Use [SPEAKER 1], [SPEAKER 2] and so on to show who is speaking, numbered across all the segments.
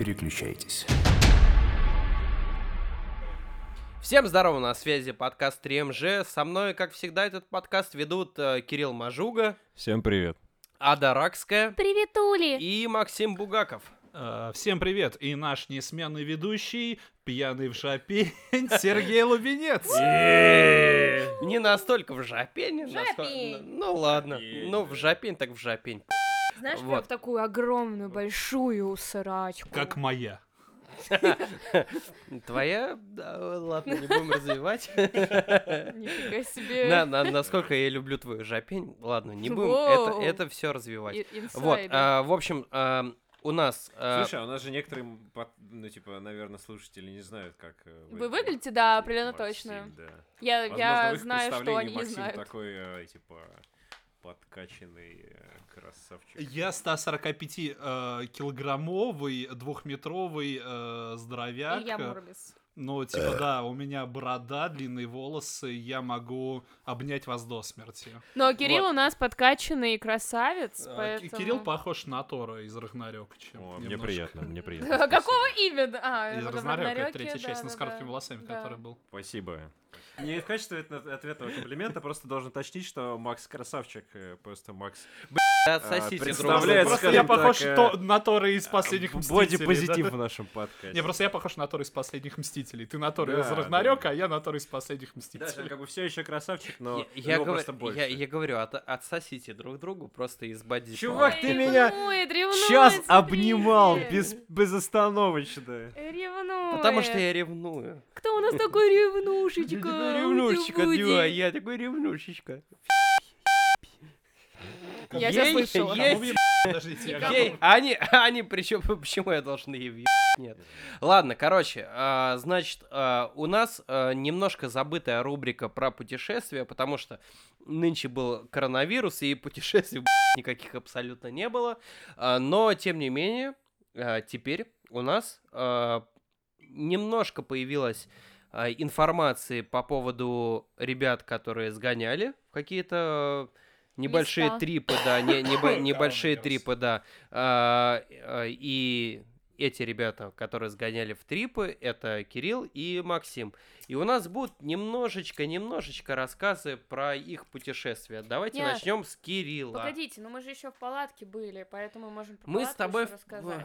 [SPEAKER 1] подкаст 3МЖ. Не переключайтесь.
[SPEAKER 2] Всем здорово, на связи подкаст 3МЖ. Со мной, как всегда, этот подкаст ведут э, Кирилл Мажуга,
[SPEAKER 3] Всем привет.
[SPEAKER 2] Ада Ракская
[SPEAKER 4] Приветули!
[SPEAKER 2] и Максим Бугаков.
[SPEAKER 5] Э, Всем привет! И наш несменный ведущий, пьяный в жопе, Сергей Лубенец.
[SPEAKER 2] Не настолько в Жопень. Ну ладно. Ну, в жопень так в жопень.
[SPEAKER 4] Знаешь,
[SPEAKER 2] Вот.
[SPEAKER 4] прям такую огромную, большую срачку.
[SPEAKER 5] Как моя.
[SPEAKER 2] Твоя? Да, ладно, не будем развивать.
[SPEAKER 4] Нифига себе.
[SPEAKER 2] На- на- Насколько я люблю твою жопень. Ладно, не будем
[SPEAKER 4] Воу.
[SPEAKER 2] это- это все развивать.
[SPEAKER 4] И-
[SPEAKER 2] Вот, а, в общем, а, у нас... а,
[SPEAKER 3] Слушай, а у нас же некоторые, ну, типа, наверное, слушатели не знают, как... э,
[SPEAKER 4] Вы выглядите, да, определенно
[SPEAKER 3] Максим,
[SPEAKER 4] точно.
[SPEAKER 3] да.
[SPEAKER 4] Я,
[SPEAKER 3] Возможно,
[SPEAKER 4] я знаю, что они не знают.
[SPEAKER 3] такой, э, типа, подкачанный э, красавчик.
[SPEAKER 5] Я 145-килограммовый, двухметровый э, здоровяк.
[SPEAKER 4] И я Мурбис.
[SPEAKER 5] Ну, типа, да, у меня борода, длинные волосы, я могу обнять вас до смерти.
[SPEAKER 4] Но Кирилл у нас подкачанный красавец,
[SPEAKER 5] А,
[SPEAKER 4] поэтому...
[SPEAKER 5] Кирилл похож на Тора из Рагнарёка, чем
[SPEAKER 3] О, мне
[SPEAKER 5] немножко.
[SPEAKER 3] приятно, мне приятно.
[SPEAKER 4] Какого именно? А,
[SPEAKER 5] Из
[SPEAKER 4] вот Рагнарёке,
[SPEAKER 5] третья часть, но с короткими волосами, который был.
[SPEAKER 3] Спасибо. Не в качестве ответ- ответного комплимента, просто должен уточнить, что Макс красавчик, э, просто Макс
[SPEAKER 2] Отсосите друг
[SPEAKER 3] представляет,
[SPEAKER 2] друга.
[SPEAKER 5] Просто я похож
[SPEAKER 3] так, э,
[SPEAKER 5] то- на Тора из последних мстителей.
[SPEAKER 3] боди-позитив
[SPEAKER 5] да?
[SPEAKER 3] в нашем подкасте.
[SPEAKER 5] Не, просто я похож на Тора из последних мстителей. Ты на Тора
[SPEAKER 3] Да,
[SPEAKER 5] из
[SPEAKER 3] да.
[SPEAKER 5] Рагнарёка, а я на Тора из последних
[SPEAKER 3] Да,
[SPEAKER 5] мстителей.
[SPEAKER 3] как бы все еще красавчик, но
[SPEAKER 2] Я-
[SPEAKER 3] просто больше.
[SPEAKER 2] я- я говорю, от- отсосите друг другу просто из боди.
[SPEAKER 3] Чувак,
[SPEAKER 4] Ой,
[SPEAKER 3] ты меня
[SPEAKER 4] ревнует,
[SPEAKER 3] Сейчас обнимал без, безостановочно.
[SPEAKER 4] Ревнует.
[SPEAKER 2] Потому что я ревную.
[SPEAKER 4] Кто у нас такой ревнушечка?
[SPEAKER 2] Я такой ревнушечка, да, я такой ревнушечка.
[SPEAKER 4] Я сейчас
[SPEAKER 2] Ей-
[SPEAKER 4] слышала.
[SPEAKER 2] Ей,
[SPEAKER 5] готов.
[SPEAKER 2] они, они, причем, почему я должен ей въебать? Нет. Ладно, короче, а, значит, а, у нас а, немножко забытая рубрика про путешествия, потому что нынче был коронавирус, и путешествий никаких абсолютно не было. Но, тем не менее, теперь у нас немножко появилась информации по поводу ребят, которые сгоняли в какие-то э, небольшие
[SPEAKER 4] Места.
[SPEAKER 2] трипы, да, не, небо- небольшие трипы, да. А, а, И эти ребята, которые сгоняли в трипы, это Кирилл и Максим. И у нас будут немножечко-немножечко рассказы про их путешествия. Давайте
[SPEAKER 4] Нет.
[SPEAKER 2] начнем с Кирилла.
[SPEAKER 4] Погодите, ну мы же еще в палатке были, поэтому мы можем про
[SPEAKER 2] Мы с тобой...
[SPEAKER 4] рассказать.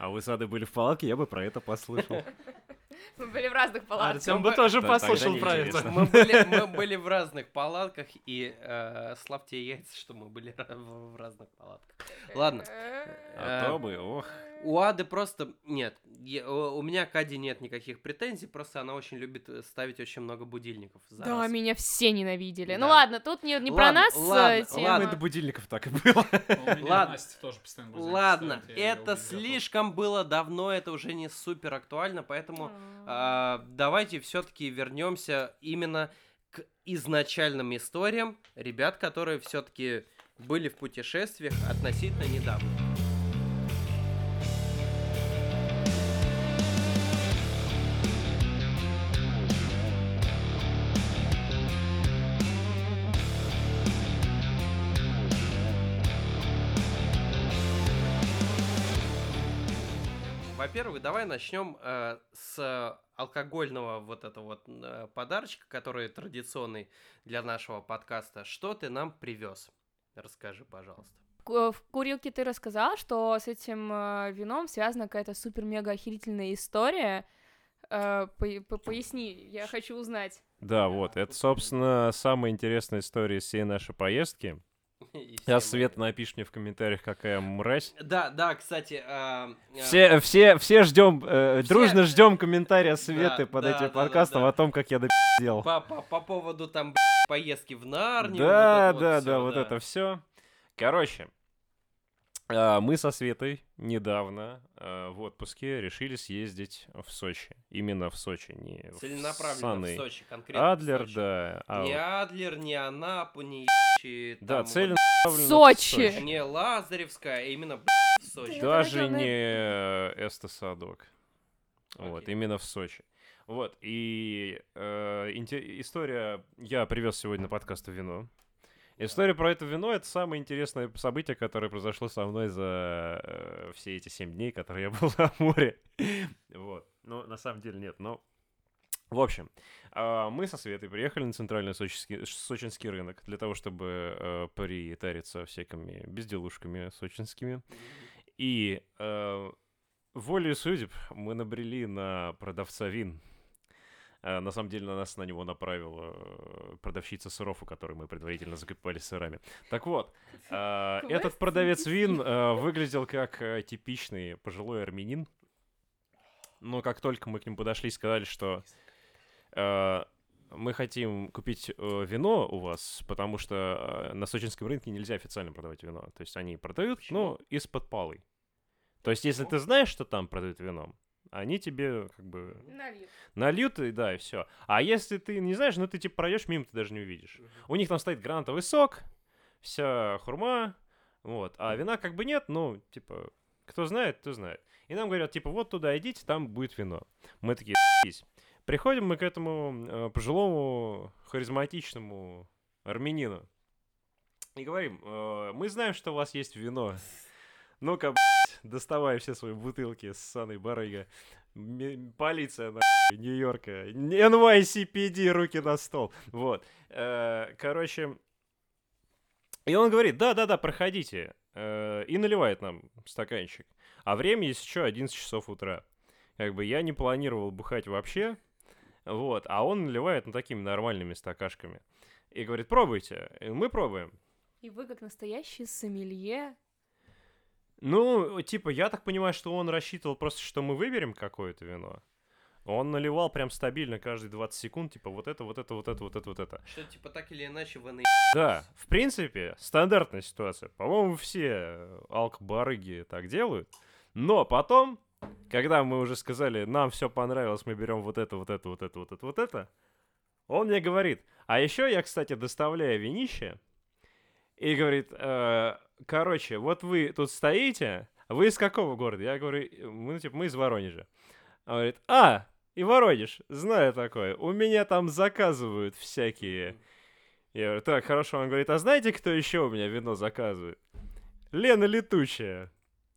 [SPEAKER 3] А вы сады были в палатке, я бы про это послушал.
[SPEAKER 4] Мы были в разных палатках.
[SPEAKER 5] Артем бы тоже послушал про это.
[SPEAKER 2] Мы были, мы были в разных палатках, и э, славьте яйца, что мы были в в разных палатках. Ладно.
[SPEAKER 3] А то бы, ох.
[SPEAKER 2] У Ады просто нет. я- у меня к Аде нет никаких претензий, просто она очень любит э, ставить очень много будильников. За
[SPEAKER 4] Да,
[SPEAKER 2] раз.
[SPEAKER 4] меня все ненавидели.
[SPEAKER 2] Да.
[SPEAKER 4] Ну ладно, тут не, не про
[SPEAKER 2] Ладно,
[SPEAKER 4] нас
[SPEAKER 2] ладно,
[SPEAKER 4] э,
[SPEAKER 2] ладно.
[SPEAKER 4] тема.
[SPEAKER 3] Ладно, до будильников так и было.
[SPEAKER 5] Меня
[SPEAKER 2] Ладно.
[SPEAKER 5] Тоже постоянно
[SPEAKER 2] Ладно, это слишком было давно, это уже не супер актуально, поэтому а, давайте все-таки вернемся именно к изначальным историям ребят, которые все-таки были в путешествиях относительно недавно. Во-первых, давай начнем э, с алкогольного вот этого вот э, подарочка, который традиционный для нашего подкаста. Что ты нам привез? Расскажи, пожалуйста.
[SPEAKER 4] К- В курилке ты рассказал, что с этим э, вином связана какая-то супер-мега охерительная история. Э, по- по- Поясни, я хочу узнать.
[SPEAKER 3] Да, вот, это, собственно, самая интересная история из всей нашей поездки. Сейчас
[SPEAKER 2] всем-
[SPEAKER 3] Свет напишет мне в комментариях, какая мразь.
[SPEAKER 2] Да, да, кстати. а, а,
[SPEAKER 3] Все, все, все ждем, э,
[SPEAKER 2] Все-
[SPEAKER 3] дружно ждем комментария Светы
[SPEAKER 2] Да,
[SPEAKER 3] под
[SPEAKER 2] да,
[SPEAKER 3] этим
[SPEAKER 2] да, да,
[SPEAKER 3] подкастом
[SPEAKER 2] да.
[SPEAKER 3] о том, как я допиздел.
[SPEAKER 2] По, по, по поводу там поездки в Нарнию.
[SPEAKER 3] Да,
[SPEAKER 2] вот
[SPEAKER 3] да,
[SPEAKER 2] вот
[SPEAKER 3] да, вот
[SPEAKER 2] да.
[SPEAKER 3] это все. Короче, мы со Светой недавно а, в отпуске решили съездить в Сочи. Именно в Сочи, не в
[SPEAKER 2] Целенаправленно
[SPEAKER 3] Саны.
[SPEAKER 2] в Сочи, конкретно в
[SPEAKER 3] Адлер,
[SPEAKER 2] Сочи.
[SPEAKER 3] да. а,
[SPEAKER 2] Не Адлер, не Анапу, не ебучие
[SPEAKER 3] Да,
[SPEAKER 2] там вот-
[SPEAKER 3] целенаправленно в
[SPEAKER 4] Сочи.
[SPEAKER 2] Не Лазаревская, а именно в Сочи.
[SPEAKER 4] Да.
[SPEAKER 3] Даже не э, Эстосадок. Вот, именно в Сочи. Вот, и э, инте- история... Я привез сегодня на подкаст вино. История про это вино — это самое интересное событие, которое произошло со мной за э, все эти семь дней, которые я был на море. Вот. Ну, на самом деле нет, но... В общем, а, мы со Светой приехали на центральный сочинский, сочинский рынок для того, чтобы э, притариться всякими безделушками сочинскими. И э, волею судеб мы набрели на продавца вин. Э, На самом деле на нас на него направила э, продавщица сыров, у которой мы предварительно закупали сырами. Так вот, э, этот продавец вин выглядел как типичный пожилой армянин. Но как только мы к ним подошли и сказали, что мы хотим купить э, вино у вас, потому что э, на сочинском рынке нельзя официально продавать вино. То есть они продают, но из-под полы. То есть если ты знаешь, что там продают вино, они тебе как бы
[SPEAKER 4] Налив.
[SPEAKER 3] нальют, и да, и все. А если ты не знаешь, ну ты типа пройдешь мимо, ты даже не увидишь. У них там стоит гранатовый сок, вся хурма, вот. А вина как бы нет, ну, типа, кто знает, кто знает. И нам говорят, типа, вот туда идите, там будет вино. Мы такие, «С***ись». Приходим мы к этому э, пожилому, харизматичному армянину. И говорим, «Э, мы знаем, что у вас есть вино. Ну-ка, доставай все свои бутылки с саной барыга. Полиция, нахуй, Нью-Йорка. NYCPD, руки на стол. Вот. Э, Короче, и он говорит, да-да-да, проходите. Э, И наливает нам стаканчик. А время есть еще 11 часов утра. Как бы я не планировал бухать вообще. Вот. А он наливает ну, такими нормальными стакашками. И говорит, пробуйте. И мы пробуем.
[SPEAKER 4] И вы, как настоящий сомелье,
[SPEAKER 3] Ну, типа, я так понимаю, что он рассчитывал просто, что мы выберем какое-то вино. Он наливал прям стабильно каждые 20 секунд, типа, вот это, вот это, вот это, вот это, вот это.
[SPEAKER 2] Что типа так или иначе вы на...
[SPEAKER 3] Да, в принципе, стандартная ситуация. По-моему, все алкбарыги так делают. Но потом, когда мы уже сказали, нам все понравилось, мы берем вот это, вот это, вот это, вот это, вот это, он мне говорит, а еще я, кстати, доставляю винище, и говорит, «Э, короче, вот вы тут стоите, вы из какого города? Я говорю, мы, ну, типа, мы из Воронежа. Он говорит, а, и Воронеж, знаю такое, у меня там заказывают всякие... Я говорю, так, хорошо. Он говорит, а знаете, кто еще у меня вино заказывает? Лена Летучая.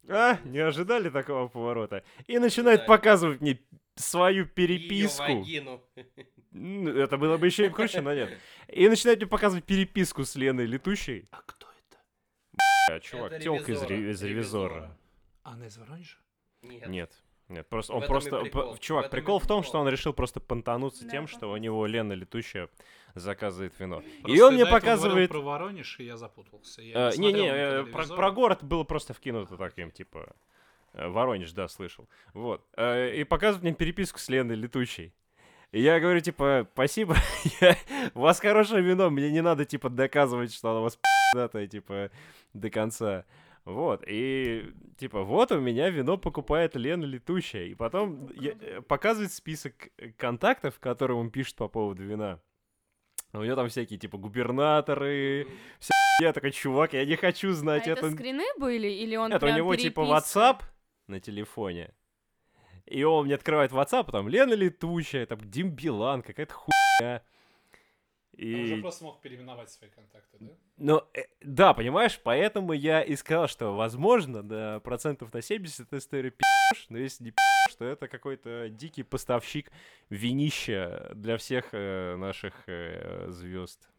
[SPEAKER 3] А, не ожидали такого поворота? И начинает показывать мне свою переписку. Это было бы еще и круче, но нет. И начинает мне показывать переписку с Леной Летучей.
[SPEAKER 5] А кто это?
[SPEAKER 3] А, чувак, телка из,
[SPEAKER 2] ревизора,
[SPEAKER 3] ре- из ревизора.
[SPEAKER 2] ревизора.
[SPEAKER 5] Она из Воронежа?
[SPEAKER 2] Нет.
[SPEAKER 3] Нет. Нет, просто он
[SPEAKER 2] и
[SPEAKER 3] просто.
[SPEAKER 2] прикол.
[SPEAKER 3] Чувак,
[SPEAKER 2] В и
[SPEAKER 3] прикол в том,
[SPEAKER 2] прикол.
[SPEAKER 3] что он решил просто понтануться
[SPEAKER 4] Да,
[SPEAKER 3] тем, что у него Лена Летучая заказывает вино. и
[SPEAKER 5] Просто
[SPEAKER 3] он
[SPEAKER 5] ты
[SPEAKER 3] мне показывает.
[SPEAKER 5] про Воронеж, и я запутался. Я
[SPEAKER 3] Э,
[SPEAKER 5] не смотрел
[SPEAKER 3] э,
[SPEAKER 5] никогда
[SPEAKER 3] про, про город было просто вкинуто таким, типа, Воронеж, да, слышал. Вот. Э, И показывают мне переписку с Леной Летучей. И я говорю, типа, спасибо, я- у вас хорошее вино, мне не надо, типа, доказывать, что оно у вас пи***тое, типа, до конца. Вот, и, типа, вот у меня вино покупает Лена Летучая. И потом я- э, показывает список э, контактов, которые он пишет по поводу вина. У него там всякие, типа, губернаторы, я такой, чувак, я не хочу
[SPEAKER 4] а
[SPEAKER 3] знать
[SPEAKER 4] это
[SPEAKER 3] это.
[SPEAKER 4] скрины были, или он
[SPEAKER 3] Это у него типа
[SPEAKER 4] переписка?
[SPEAKER 3] WhatsApp на телефоне. И он мне открывает WhatsApp, там Лена Летучая, там Дим Билан, какая-то хуйня.
[SPEAKER 5] Он уже
[SPEAKER 3] И...
[SPEAKER 5] просто мог переименовать свои контакты, да?
[SPEAKER 3] Ну, э, да, понимаешь, поэтому я и сказал, что, возможно, на процентов на 70 эта история пи***ш, но если не пи***ш, то это какой-то дикий поставщик винища для всех э, наших звезд.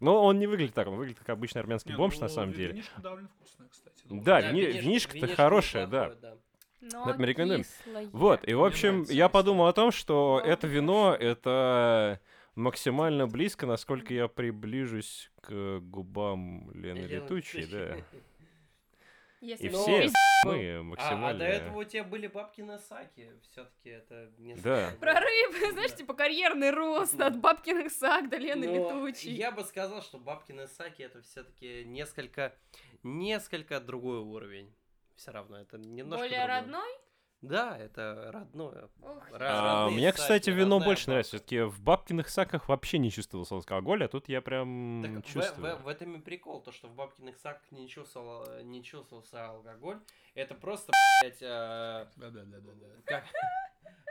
[SPEAKER 3] Но он не выглядит так, он выглядит как обычный армянский
[SPEAKER 5] Не,
[SPEAKER 3] бомж,
[SPEAKER 5] ну,
[SPEAKER 3] на самом деле.
[SPEAKER 5] Винишко довольно вкусное, кстати.
[SPEAKER 3] Да,
[SPEAKER 5] сказать.
[SPEAKER 3] вини-
[SPEAKER 2] винишко
[SPEAKER 3] хорошее, да.
[SPEAKER 2] неплохое,
[SPEAKER 4] Но
[SPEAKER 3] Это мы рекомендуем.
[SPEAKER 4] кислое.
[SPEAKER 3] Вот, и в общем,
[SPEAKER 5] нравится
[SPEAKER 3] я подумал о том, что
[SPEAKER 4] Да,
[SPEAKER 3] это вино, это максимально близко, насколько я приближусь к губам Лены Летучей, да.
[SPEAKER 4] Если
[SPEAKER 3] И
[SPEAKER 4] бы
[SPEAKER 3] все мы
[SPEAKER 2] А,
[SPEAKER 3] максимально...
[SPEAKER 2] а до этого у тебя были бабкины саки. Все-таки это не
[SPEAKER 3] Да.
[SPEAKER 4] Прорыв, знаешь, типа карьерный рост от бабкиных саг до Лены
[SPEAKER 2] Но
[SPEAKER 4] Летучей.
[SPEAKER 2] Я бы сказал, что бабкины саки это все-таки несколько, несколько другой уровень. Все равно это немножко
[SPEAKER 4] Более
[SPEAKER 2] другое.
[SPEAKER 4] родной?
[SPEAKER 2] Да, это родное.
[SPEAKER 4] Ух,
[SPEAKER 3] А, Мне,
[SPEAKER 2] саки,
[SPEAKER 3] кстати, вино больше нравится.
[SPEAKER 2] бабка.
[SPEAKER 3] Все-таки в бабкиных саках вообще не чувствовался алкоголь, а тут я прям
[SPEAKER 2] Так в,
[SPEAKER 3] чувствую.
[SPEAKER 2] в- в этом и прикол, то что в бабкиных саках не, чувствовал, не чувствовался алкоголь. Это просто, блядь, э,
[SPEAKER 5] Да-да-да-да-да.
[SPEAKER 2] как,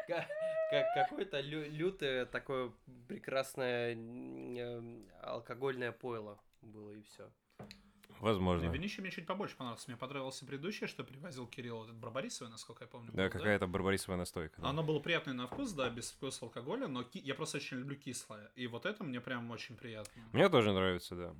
[SPEAKER 2] Ка- Как какое-то лю- лютое такое прекрасное э, алкогольное пойло было и все.
[SPEAKER 3] Возможно.
[SPEAKER 5] Винищи мне чуть побольше понравился. Мне понравился предыдущий, что привозил Кирилл, этот Барбарисовый, насколько я помню.
[SPEAKER 3] Да, какая-то барбарисовая настойка. да.
[SPEAKER 5] Оно было приятное на вкус, да, без вкуса алкоголя, но ки- я просто очень люблю кислое. И вот это мне прям очень приятно.
[SPEAKER 3] Мне тоже нравится, да.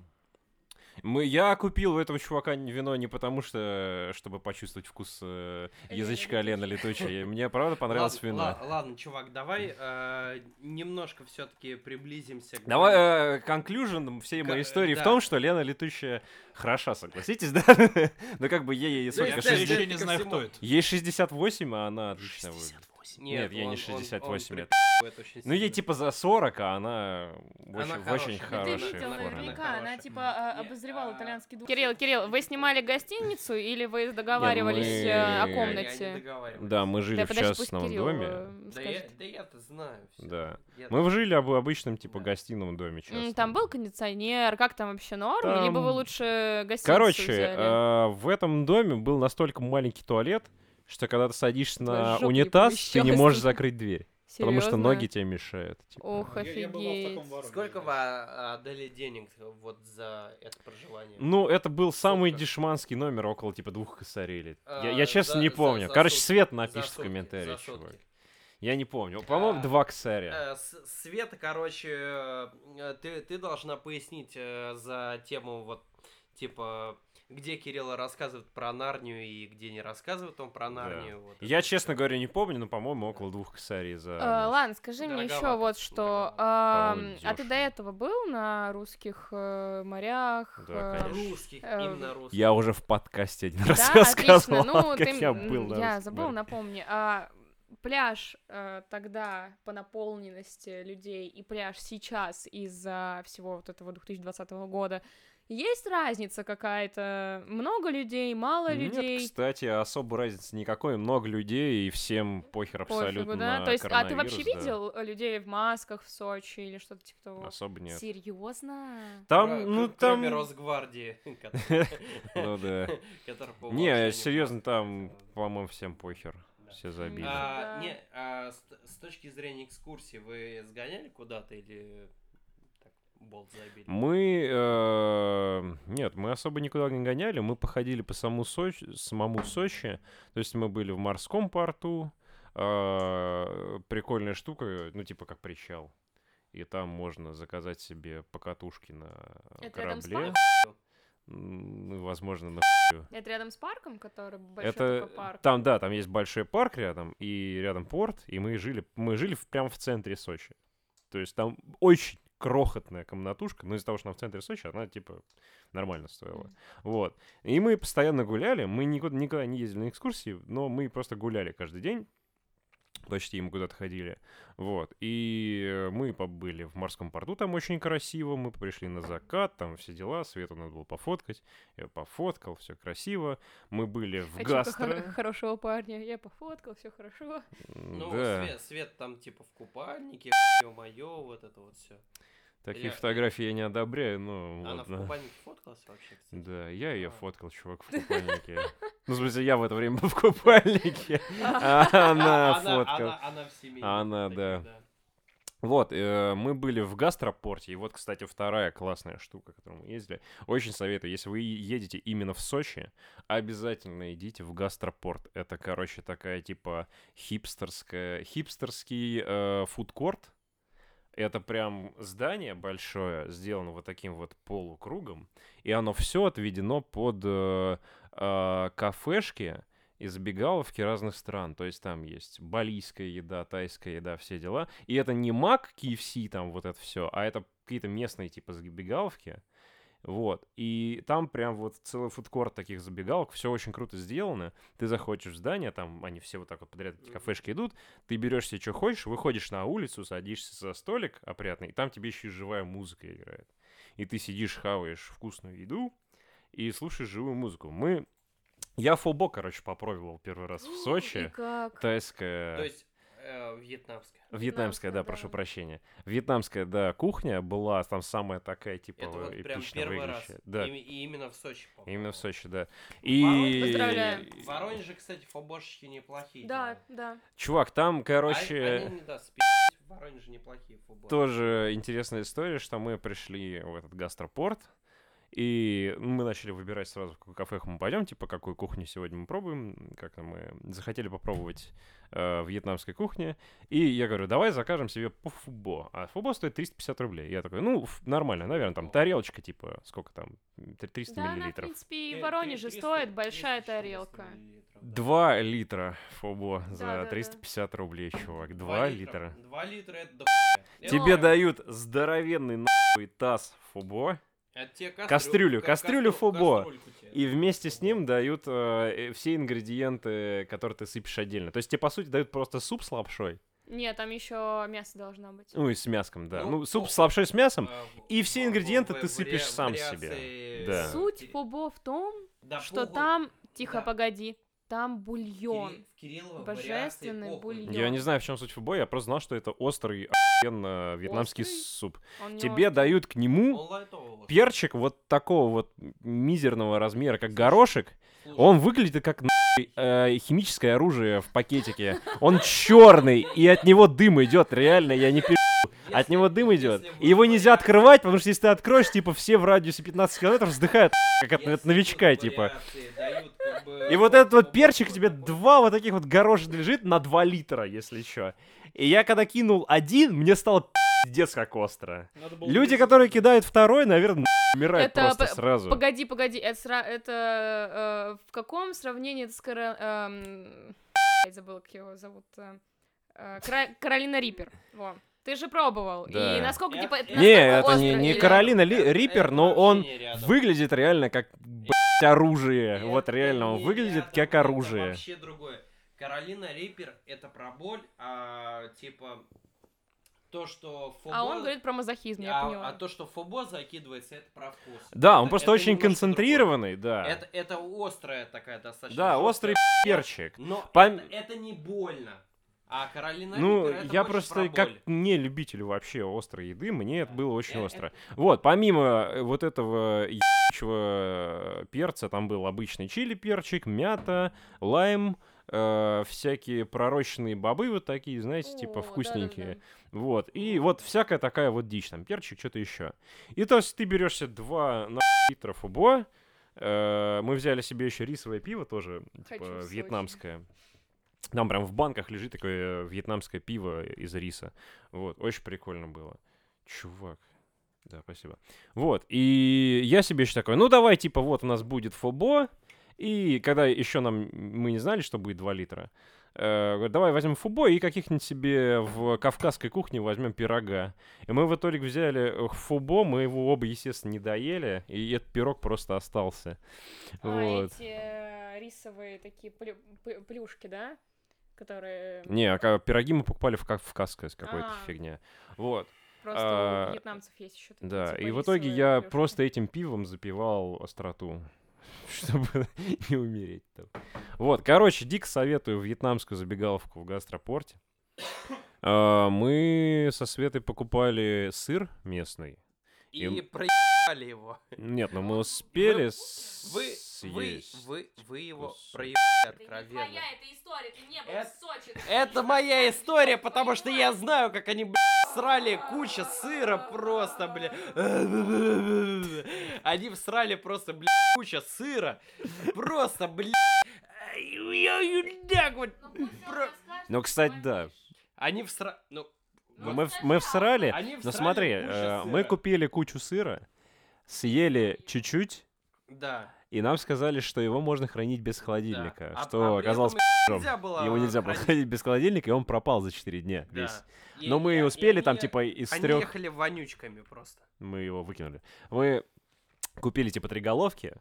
[SPEAKER 3] Мы, я купил у этого чувака вино не потому, что чтобы почувствовать вкус э,
[SPEAKER 4] Лена
[SPEAKER 3] язычка Лена Летучей. Мне правда понравилось
[SPEAKER 2] ладно,
[SPEAKER 3] вино.
[SPEAKER 2] ла- ладно, чувак, давай э, немножко все-таки приблизимся. к-
[SPEAKER 3] Давай, э, конклюжен всей моей истории
[SPEAKER 2] да.
[SPEAKER 3] в том, что Лена Летучая хороша, согласитесь, да? Ну как бы ей
[SPEAKER 2] да,
[SPEAKER 5] Я еще не знаю, кто это.
[SPEAKER 3] Ей 68, а она отлично выглядит. Нет, ей
[SPEAKER 2] он-
[SPEAKER 3] не
[SPEAKER 2] он-
[SPEAKER 3] 68
[SPEAKER 2] он
[SPEAKER 3] лет.
[SPEAKER 2] прикалывает очень
[SPEAKER 3] Ну ей типа за 40, а она
[SPEAKER 2] Она
[SPEAKER 3] очень, в очень
[SPEAKER 2] хорошая.
[SPEAKER 4] Ты
[SPEAKER 2] Хорошая
[SPEAKER 4] видел наверняка, она
[SPEAKER 2] Хорошая.
[SPEAKER 4] типа а, обозревала
[SPEAKER 2] а,
[SPEAKER 4] итальянский дух. Кирилл, Кирилл, вы снимали гостиницу или вы договаривались
[SPEAKER 3] мы-
[SPEAKER 4] э, о
[SPEAKER 3] Я- я
[SPEAKER 2] не
[SPEAKER 4] комнате?
[SPEAKER 3] Да, мы жили
[SPEAKER 4] Да,
[SPEAKER 3] в
[SPEAKER 4] подожди, пусть
[SPEAKER 3] частном
[SPEAKER 4] Кирилл
[SPEAKER 3] доме.
[SPEAKER 4] э,
[SPEAKER 2] Да я, да я-то знаю. всё.
[SPEAKER 3] Да.
[SPEAKER 2] Я-
[SPEAKER 3] Мы жили об обычном типа
[SPEAKER 2] Да.
[SPEAKER 3] гостином доме частном.
[SPEAKER 4] Там был кондиционер, как там вообще норм? Либо вы
[SPEAKER 3] Там-
[SPEAKER 4] лучше гостиницу
[SPEAKER 3] Короче,
[SPEAKER 4] взяли?
[SPEAKER 3] э, в этом доме был настолько маленький туалет, что когда ты садишься на унитаз, ты не можешь закрыть дверь. Потому что ноги тебе мешают. типа.
[SPEAKER 4] Ох,
[SPEAKER 5] Я- я
[SPEAKER 4] офигеть.
[SPEAKER 5] таком воронке,
[SPEAKER 2] Сколько вы а, отдали денег вот за это проживание?
[SPEAKER 3] Ну, это был самый
[SPEAKER 2] Сутка.
[SPEAKER 3] дешманский номер, около типа двух косарей. или-
[SPEAKER 2] А,
[SPEAKER 3] Я, я честно
[SPEAKER 2] за-
[SPEAKER 3] не
[SPEAKER 2] за-
[SPEAKER 3] помню.
[SPEAKER 2] за
[SPEAKER 3] Короче,
[SPEAKER 2] сутки,
[SPEAKER 3] Свет
[SPEAKER 2] за
[SPEAKER 3] напишет в комментариях,
[SPEAKER 2] за
[SPEAKER 3] чувак. Я не помню. По-моему,
[SPEAKER 2] А,
[SPEAKER 3] два косаря.
[SPEAKER 2] Э, Света, короче, э, ты, ты должна пояснить э, за тему вот, типа, где Кирилл рассказывает про Нарнию и где не рассказывает он про Нарнию. вот
[SPEAKER 3] Я,
[SPEAKER 2] это
[SPEAKER 3] честно говоря, не помню, но, по-моему, около двух косарей за...
[SPEAKER 4] Э, ладно, скажи мне еще вот что.
[SPEAKER 3] По-моему,
[SPEAKER 4] а ты до этого был на русских э, морях?
[SPEAKER 3] Да,
[SPEAKER 4] э,
[SPEAKER 3] конечно.
[SPEAKER 2] Русских,
[SPEAKER 4] Э,
[SPEAKER 2] именно русских.
[SPEAKER 3] Я уже в подкасте один
[SPEAKER 4] Да,
[SPEAKER 3] раз
[SPEAKER 4] отлично.
[SPEAKER 3] рассказывал,
[SPEAKER 4] Ну,
[SPEAKER 3] как
[SPEAKER 4] ты,
[SPEAKER 3] я был на
[SPEAKER 4] я забыл, напомни. А, пляж э, тогда по наполненности людей и пляж сейчас из-за всего вот этого 2020 года есть разница какая-то? Много людей, мало
[SPEAKER 3] Нет,
[SPEAKER 4] людей?
[SPEAKER 3] кстати, особо разницы никакой. Много людей, и всем похер
[SPEAKER 4] Пофигу,
[SPEAKER 3] абсолютно
[SPEAKER 4] да? То есть, а ты вообще
[SPEAKER 3] да.
[SPEAKER 4] видел э, людей в масках в Сочи или что-то типа того?
[SPEAKER 3] Особо нет.
[SPEAKER 4] Серьезно?
[SPEAKER 3] Там,
[SPEAKER 2] Кро-
[SPEAKER 3] ну там...
[SPEAKER 2] Кроме Росгвардии,
[SPEAKER 3] Ну да. Не, серьезно, там, по-моему, всем похер. Все забили.
[SPEAKER 2] А, не, а с, с точки зрения экскурсии вы сгоняли куда-то или?
[SPEAKER 3] Мы... э, Нет, мы особо никуда не гоняли. Мы походили по самому Сочи, самому Сочи. То есть мы были в морском порту. э, Прикольная штука, ну типа как причал. И там можно заказать себе покатушки на
[SPEAKER 4] Это рядом с
[SPEAKER 3] корабле. Ну, возможно, на
[SPEAKER 4] Это рядом с парком, который большой
[SPEAKER 3] Это
[SPEAKER 4] парк?
[SPEAKER 3] там, да, там есть большой парк рядом и рядом порт, и мы жили, мы жили в- прямо в центре Сочи. То есть там очень крохотная комнатушка, но из-за того, что она в центре Сочи, она типа нормально стоила. Вот. И мы постоянно гуляли, мы никуда, никогда не ездили на экскурсии, но мы просто гуляли каждый день. Почти мы куда-то ходили. Вот. И мы побыли в морском порту, там очень красиво. Мы пришли на закат, там все дела. Свету надо было пофоткать. Я пофоткал, все красиво. Мы были в
[SPEAKER 4] Хочу
[SPEAKER 3] гастро.
[SPEAKER 4] хор- хорошего парня. Я пофоткал, все хорошо.
[SPEAKER 2] Ну,
[SPEAKER 3] да.
[SPEAKER 2] свет, свет там типа в купальнике, ё-моё, вот это вот все.
[SPEAKER 3] Такие
[SPEAKER 2] Я-
[SPEAKER 3] фотографии я не одобряю, но
[SPEAKER 2] Она в
[SPEAKER 3] ладно.
[SPEAKER 2] купальнике фоткалась вообще, кстати?
[SPEAKER 3] Да, я ее
[SPEAKER 2] А.
[SPEAKER 3] фоткал, чувак, в купальнике. Ну, в смысле, я в это время был в купальнике, а она
[SPEAKER 2] она,
[SPEAKER 3] фоткала.
[SPEAKER 2] она, она в семье.
[SPEAKER 3] Она, да. Вот, э, мы были в гастропорте, и вот, кстати, вторая классная штука, которую мы ездили. Очень советую, если вы едете именно в Сочи, обязательно идите в гастропорт. Это, короче, такая типа хипстерская, хипстерский э, фудкорт. Это прям здание большое, сделано вот таким вот полукругом, и оно все отведено под э, э, кафешки и забегаловки разных стран. То есть там есть балийская еда, тайская еда, все дела. И это не Мак, KFC, там вот это все, а это какие-то местные типа забегаловки. Вот. И там прям вот целый фудкорт таких забегалок, все очень круто сделано. Ты заходишь в здание, там они все вот так вот подряд, эти кафешки идут, ты берешь себе что хочешь, выходишь на улицу, садишься за столик опрятный, и там тебе еще и живая музыка играет. И ты сидишь, хаваешь вкусную еду и слушаешь живую музыку. Мы... Я фулбок, короче, попробовал первый раз в
[SPEAKER 4] И
[SPEAKER 3] Сочи.
[SPEAKER 4] как?
[SPEAKER 3] Тайская...
[SPEAKER 2] То есть, вьетнамская.
[SPEAKER 3] Вьетнамская, да,
[SPEAKER 4] Вьетнамская,
[SPEAKER 3] прошу
[SPEAKER 4] да.
[SPEAKER 3] прощения. Вьетнамская, да, кухня была там самая такая, типа,
[SPEAKER 2] Это вот прям первый раз.
[SPEAKER 3] выглядящая. Да,
[SPEAKER 2] И, и именно в Сочи. по-моему.
[SPEAKER 3] именно в Сочи, да.
[SPEAKER 2] Воронеж-
[SPEAKER 3] И...
[SPEAKER 4] Поздравляем.
[SPEAKER 2] В Воронеже, кстати, фобошечки неплохие.
[SPEAKER 4] Да, да.
[SPEAKER 3] Чувак, там,
[SPEAKER 2] А-
[SPEAKER 3] короче...
[SPEAKER 2] Они, не да, спи***, в Воронеже неплохие фобошки.
[SPEAKER 3] Тоже интересная история, что мы пришли в этот гастропорт, и мы начали выбирать сразу, в какое кафе мы пойдем, типа, какую кухню сегодня мы пробуем, как мы захотели попробовать э, вьетнамской кухни, и я говорю, давай закажем себе по фубо, а фубо стоит 350 рублей. Я такой, ну, ф- нормально, наверное, там тарелочка, типа, сколько там, т- 300
[SPEAKER 4] Да, она, в
[SPEAKER 3] миллилитров.
[SPEAKER 4] принципе, и
[SPEAKER 2] Э,
[SPEAKER 4] в Воронеже
[SPEAKER 2] 300,
[SPEAKER 4] стоит большая
[SPEAKER 2] 300
[SPEAKER 4] тарелка.
[SPEAKER 2] да.
[SPEAKER 3] 2 литра фубо за
[SPEAKER 4] Да-да-да.
[SPEAKER 3] 350 рублей, чувак, 2
[SPEAKER 2] Два
[SPEAKER 3] литра.
[SPEAKER 2] Два литра это. Это-
[SPEAKER 3] Тебе
[SPEAKER 4] Но-
[SPEAKER 3] дают здоровенный нахуй таз фубо,
[SPEAKER 2] тебе
[SPEAKER 3] кастрюлю,
[SPEAKER 2] ка-
[SPEAKER 3] кастрюлю
[SPEAKER 2] кастрю-
[SPEAKER 3] фобо. И вместе с ним дают э, э, все ингредиенты, которые ты сыпешь отдельно. То есть тебе, по сути, дают просто суп с лапшой.
[SPEAKER 4] Нет, там еще мясо должно быть.
[SPEAKER 3] Ну, и с мяском, да.
[SPEAKER 2] Ну,
[SPEAKER 3] Ну, суп
[SPEAKER 2] о-
[SPEAKER 3] с лапшой с мясом.
[SPEAKER 2] А, в-
[SPEAKER 3] и все ингредиенты
[SPEAKER 2] в-
[SPEAKER 3] ты сыпешь сам себе. Да.
[SPEAKER 4] Суть фобо в том,
[SPEAKER 2] Да
[SPEAKER 4] что
[SPEAKER 2] похуй.
[SPEAKER 4] там... Тихо,
[SPEAKER 2] Да.
[SPEAKER 4] погоди. Там бульон.
[SPEAKER 2] Кири-
[SPEAKER 4] Божественный бульон.
[SPEAKER 3] Я не знаю, в чем суть фубо, я просто знал, что это острый, охуенно вьетнамский
[SPEAKER 4] Острый?
[SPEAKER 3] суп.
[SPEAKER 4] Он
[SPEAKER 3] Тебе
[SPEAKER 4] острый.
[SPEAKER 3] дают к нему перчик вот такого вот мизерного размера, как горошек.
[SPEAKER 2] Слушай,
[SPEAKER 3] Он выглядит как э, химическое оружие в пакетике. Он черный, и от него дым идет, реально, я не пи***. От него дым идет. И его нельзя
[SPEAKER 2] варианты-
[SPEAKER 3] открывать, потому что если ты откроешь, типа, все в радиусе 15 километров вздыхают, как от, новичка, типа.
[SPEAKER 2] дают, бы,
[SPEAKER 3] И вот этот вот перчик тебе два вот таких вот горошек лежит на 2 литра, если что. И я когда кинул один, мне стало пиздец как остро. Люди, которые кидают второй, наверное, умирают
[SPEAKER 4] Это
[SPEAKER 3] просто сразу.
[SPEAKER 4] Погоди, погоди, это, сра- это э, в каком сравнении это с Кара- эм, я забыла, как его зовут. э, э, Кра- Каролина Риппер. Во. Ты же пробовал.
[SPEAKER 3] Да.
[SPEAKER 4] И насколько,
[SPEAKER 2] Это-
[SPEAKER 4] типа, это
[SPEAKER 2] это-
[SPEAKER 3] Не, это не, не Каролина Ли-
[SPEAKER 2] Это-
[SPEAKER 3] Риппер,
[SPEAKER 2] это
[SPEAKER 3] но он выглядит реально как блядь, оружие. Вот
[SPEAKER 2] Это
[SPEAKER 3] реально, он выглядит
[SPEAKER 2] рядом,
[SPEAKER 3] как
[SPEAKER 2] это
[SPEAKER 3] оружие.
[SPEAKER 2] вообще другое. Каролина Риппер это про боль, а типа то, что фобо...
[SPEAKER 4] А он говорит про мазохизм, я
[SPEAKER 2] а,
[SPEAKER 4] поняла.
[SPEAKER 2] а то, что фобо закидывается, это про вкус.
[SPEAKER 3] Да, он
[SPEAKER 2] Это-
[SPEAKER 3] просто
[SPEAKER 2] это
[SPEAKER 3] очень концентрированный, да.
[SPEAKER 2] другое. Это, это острая такая достаточно.
[SPEAKER 3] Да, острый перчик.
[SPEAKER 2] Но
[SPEAKER 3] Пом-
[SPEAKER 2] это, это не больно. А Каролина
[SPEAKER 3] Ну,
[SPEAKER 2] Риппер это
[SPEAKER 3] я просто
[SPEAKER 2] про
[SPEAKER 3] как не любитель вообще острой еды, мне это было очень
[SPEAKER 2] Э,
[SPEAKER 3] остро. Вот, помимо э, вот этого ебучего перца, там был обычный чили перчик, мята, лайм, э, всякие пророщенные бобы вот такие, знаете, типа вкусненькие. Вот, и вот всякая такая вот дичь, там перчик, что-то еще. И то есть ты берешься 2 на литра фубо, э, мы взяли себе еще рисовое пиво тоже,
[SPEAKER 4] Хочу
[SPEAKER 3] типа
[SPEAKER 4] в Сочи.
[SPEAKER 3] Там прям в банках лежит такое вьетнамское пиво из риса. Вот, очень прикольно было. Чувак. Да, спасибо. Вот, и я себе еще такой, ну давай, типа, вот у нас будет фобо, и когда еще нам, мы не знали, что будет 2 литра, э, давай возьмем фубо и каких-нибудь себе в кавказской кухне возьмем пирога. И мы в итоге взяли э, фубо, мы его оба, естественно, не доели, и этот пирог просто остался.
[SPEAKER 4] А
[SPEAKER 3] вот.
[SPEAKER 4] эти э, рисовые такие плю- плюшки, да? Которые
[SPEAKER 3] Не, а пироги мы покупали в кавказской какой-то
[SPEAKER 4] А.
[SPEAKER 3] фигня. Вот,
[SPEAKER 4] просто
[SPEAKER 3] а,
[SPEAKER 4] у вьетнамцев есть еще такие,
[SPEAKER 3] да.
[SPEAKER 4] типа,
[SPEAKER 3] И в итоге я
[SPEAKER 4] плюшки.
[SPEAKER 3] просто этим пивом запивал остроту, чтобы не умереть там. Вот, короче, дико советую вьетнамскую забегаловку в гастропорте. А, Мы со Светой покупали сыр местный.
[SPEAKER 2] И
[SPEAKER 3] им-
[SPEAKER 2] проебали его.
[SPEAKER 3] Нет, ну мы успели
[SPEAKER 2] Вы, вы,
[SPEAKER 3] съесть.
[SPEAKER 2] вы, вы его
[SPEAKER 3] вкус.
[SPEAKER 2] проебали
[SPEAKER 4] Это не
[SPEAKER 2] откровенно.
[SPEAKER 4] твоя эта история, ты не был
[SPEAKER 2] Это-
[SPEAKER 4] в Сочи. ты
[SPEAKER 2] Это моя история, потому что я знаю, как они, блядь, срали куча сыра просто, бля. Они всрали просто, блядь, куча сыра. Просто, блядь. Так вот.
[SPEAKER 4] Ну,
[SPEAKER 3] Ну, кстати, да.
[SPEAKER 2] Они всрали... Ну,
[SPEAKER 3] Ну,
[SPEAKER 4] Ну,
[SPEAKER 3] мы, мы всрали.
[SPEAKER 2] Они
[SPEAKER 3] Но
[SPEAKER 2] всрали
[SPEAKER 3] смотри,
[SPEAKER 2] кучу
[SPEAKER 3] э, мы купили кучу сыра, съели чуть-чуть,
[SPEAKER 2] Да.
[SPEAKER 3] и нам сказали, что его можно хранить без
[SPEAKER 2] да.
[SPEAKER 3] холодильника,
[SPEAKER 2] А-
[SPEAKER 3] что
[SPEAKER 2] а
[SPEAKER 3] оказалось
[SPEAKER 2] нельзя было
[SPEAKER 3] Его нельзя было
[SPEAKER 2] хранить.
[SPEAKER 3] хранить без холодильника, и он пропал за 4 дня
[SPEAKER 2] Да.
[SPEAKER 3] весь.
[SPEAKER 2] И-
[SPEAKER 3] Но мы
[SPEAKER 2] и-
[SPEAKER 3] успели
[SPEAKER 2] и
[SPEAKER 3] там,
[SPEAKER 2] они-
[SPEAKER 3] типа, из
[SPEAKER 2] Они
[SPEAKER 3] трех...
[SPEAKER 2] ехали вонючками просто.
[SPEAKER 3] Мы его выкинули. Мы купили, типа, три головки.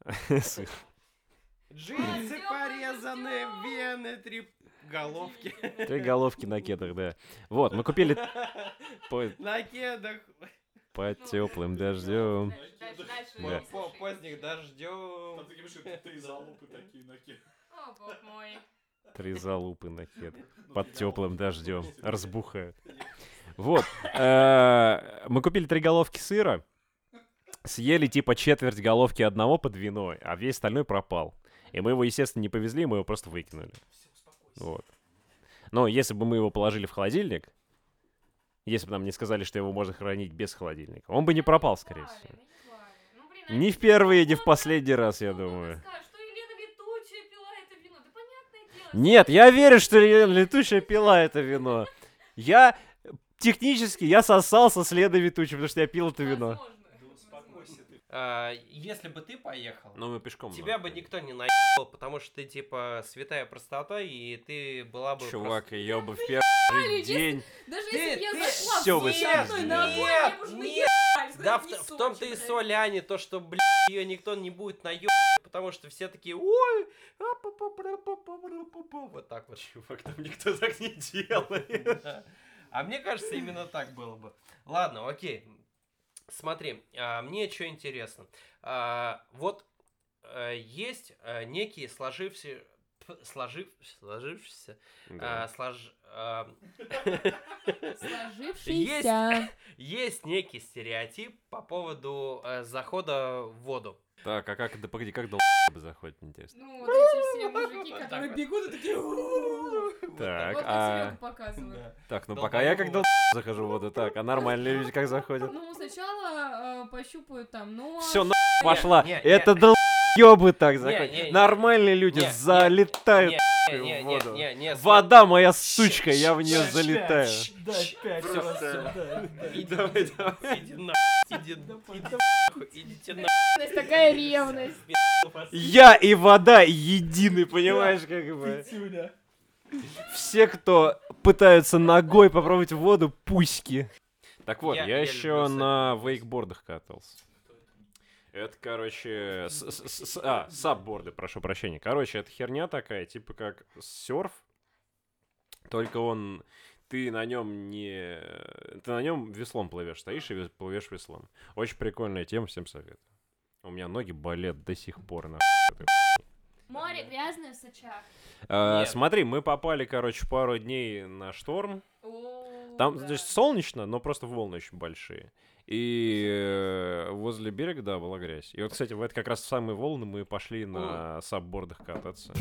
[SPEAKER 3] сыр.
[SPEAKER 2] Джинсы
[SPEAKER 4] Стёпа,
[SPEAKER 2] порезаны, вены, три головки.
[SPEAKER 3] Три головки на кедах, да. Вот, мы купили по,
[SPEAKER 2] На кедах.
[SPEAKER 3] под теплым дождем.
[SPEAKER 4] Дальше, дальше.
[SPEAKER 3] Да.
[SPEAKER 2] По, по поздних дождем.
[SPEAKER 5] Там такие большие три залупы такие на ке-
[SPEAKER 4] О, бог мой.
[SPEAKER 3] Три залупы на кед. Под теплым дождем. Разбухают. Вот. э, Мы купили три головки сыра. Съели типа четверть головки одного под вино, а весь остальной пропал. И мы его, естественно, не повезли, мы его просто выкинули. Вот. Но если бы мы его положили в холодильник, если бы нам не сказали, что его можно хранить без холодильника, он бы не пропал, скорее всего. Ни в первый, ни в последний раз, я думаю. Нет, я верю, что ле- летучая пила это вино. Я технически я сосал со следа летучей, потому что я пил это вино.
[SPEAKER 2] А, Если бы ты поехал,
[SPEAKER 3] Ну, мы пешком.
[SPEAKER 2] тебя бы никто не наебал, потому что ты, типа, святая простота, и ты была бы...
[SPEAKER 3] Чувак,
[SPEAKER 2] просто-
[SPEAKER 3] ее бы в первый день.
[SPEAKER 4] Даже если бы я зашла
[SPEAKER 3] всё
[SPEAKER 4] в
[SPEAKER 3] вы
[SPEAKER 4] Северную
[SPEAKER 3] съездили.
[SPEAKER 4] на огонь,
[SPEAKER 2] Нет,
[SPEAKER 4] я бы
[SPEAKER 2] нет.
[SPEAKER 4] наебались,
[SPEAKER 2] Да, в, том-то и соль, Ани, то, что, блядь, ее никто не будет наебать, потому что все такие, ой, а, па, па, пра, па, па, пра, па, па». вот так вот.
[SPEAKER 3] Чувак, там никто так не делает.
[SPEAKER 2] А мне кажется, именно так было бы. Ладно, окей. Смотри, а, мне что интересно. А, Вот э, есть э, некие сложившиеся... Сложив, сложившиеся... а, слож- а,
[SPEAKER 4] Сложившийся.
[SPEAKER 2] есть некий стереотип по поводу э, захода в воду.
[SPEAKER 3] Так, а как, да погоди, как дол заходит, интересно?
[SPEAKER 4] Ну, вот эти все мужики, которые бегут и такие...
[SPEAKER 3] Так,
[SPEAKER 4] Вот
[SPEAKER 3] а... Так, ну пока я как дол захожу в воду, так, а нормальные люди как заходят?
[SPEAKER 4] Ну, сначала э, пощупают там нос.
[SPEAKER 3] Все, пошла.
[SPEAKER 2] не, не.
[SPEAKER 3] Долбёбы так
[SPEAKER 2] Не,
[SPEAKER 3] заходят.
[SPEAKER 2] не, не.
[SPEAKER 3] Нормальные люди
[SPEAKER 2] Не, не,
[SPEAKER 3] залетают
[SPEAKER 2] Не,
[SPEAKER 3] в
[SPEAKER 2] не, не,
[SPEAKER 3] воду.
[SPEAKER 2] не, не, см-
[SPEAKER 3] Вода моя сучка, я в нее залетаю.
[SPEAKER 2] Иди,
[SPEAKER 3] Давай,
[SPEAKER 2] иди,
[SPEAKER 3] давай.
[SPEAKER 2] иди на, иди, иди нахуй, идите на.
[SPEAKER 4] Такая ревность.
[SPEAKER 3] Я и вода едины, понимаешь, как бы. Все, кто пытаются ногой попробовать воду, пуськи. Так вот,
[SPEAKER 2] Я-
[SPEAKER 3] я,
[SPEAKER 2] я
[SPEAKER 3] еще на вейкбордах катался. Это, короче, с- с- с- а, сабборды, прошу прощения. Короче, это херня такая, типа как серф, только он, ты на нем не, ты на нем веслом плывешь, стоишь и плывешь веслом. Очень прикольная тема, всем советую. У меня ноги болят до сих пор на
[SPEAKER 4] Море грязное в Сочах.
[SPEAKER 3] А. Смотри, мы попали, короче, пару дней на шторм. Там, значит, солнечно, но просто волны очень большие. И э, возле берега, да, была грязь. И вот, кстати, в это как раз в самые волны мы пошли на саббордах кататься.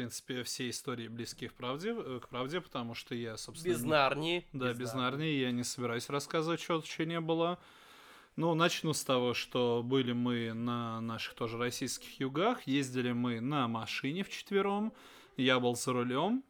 [SPEAKER 5] Принципе, все истории близки к правде, э, к правде, потому что я, собственно...
[SPEAKER 2] Без Нарнии.
[SPEAKER 5] Да, без Нарнии я не собираюсь рассказывать, что что не было. Ну, начну с того, что были мы на наших тоже российских югах, ездили мы на машине вчетвером, я был за рулем.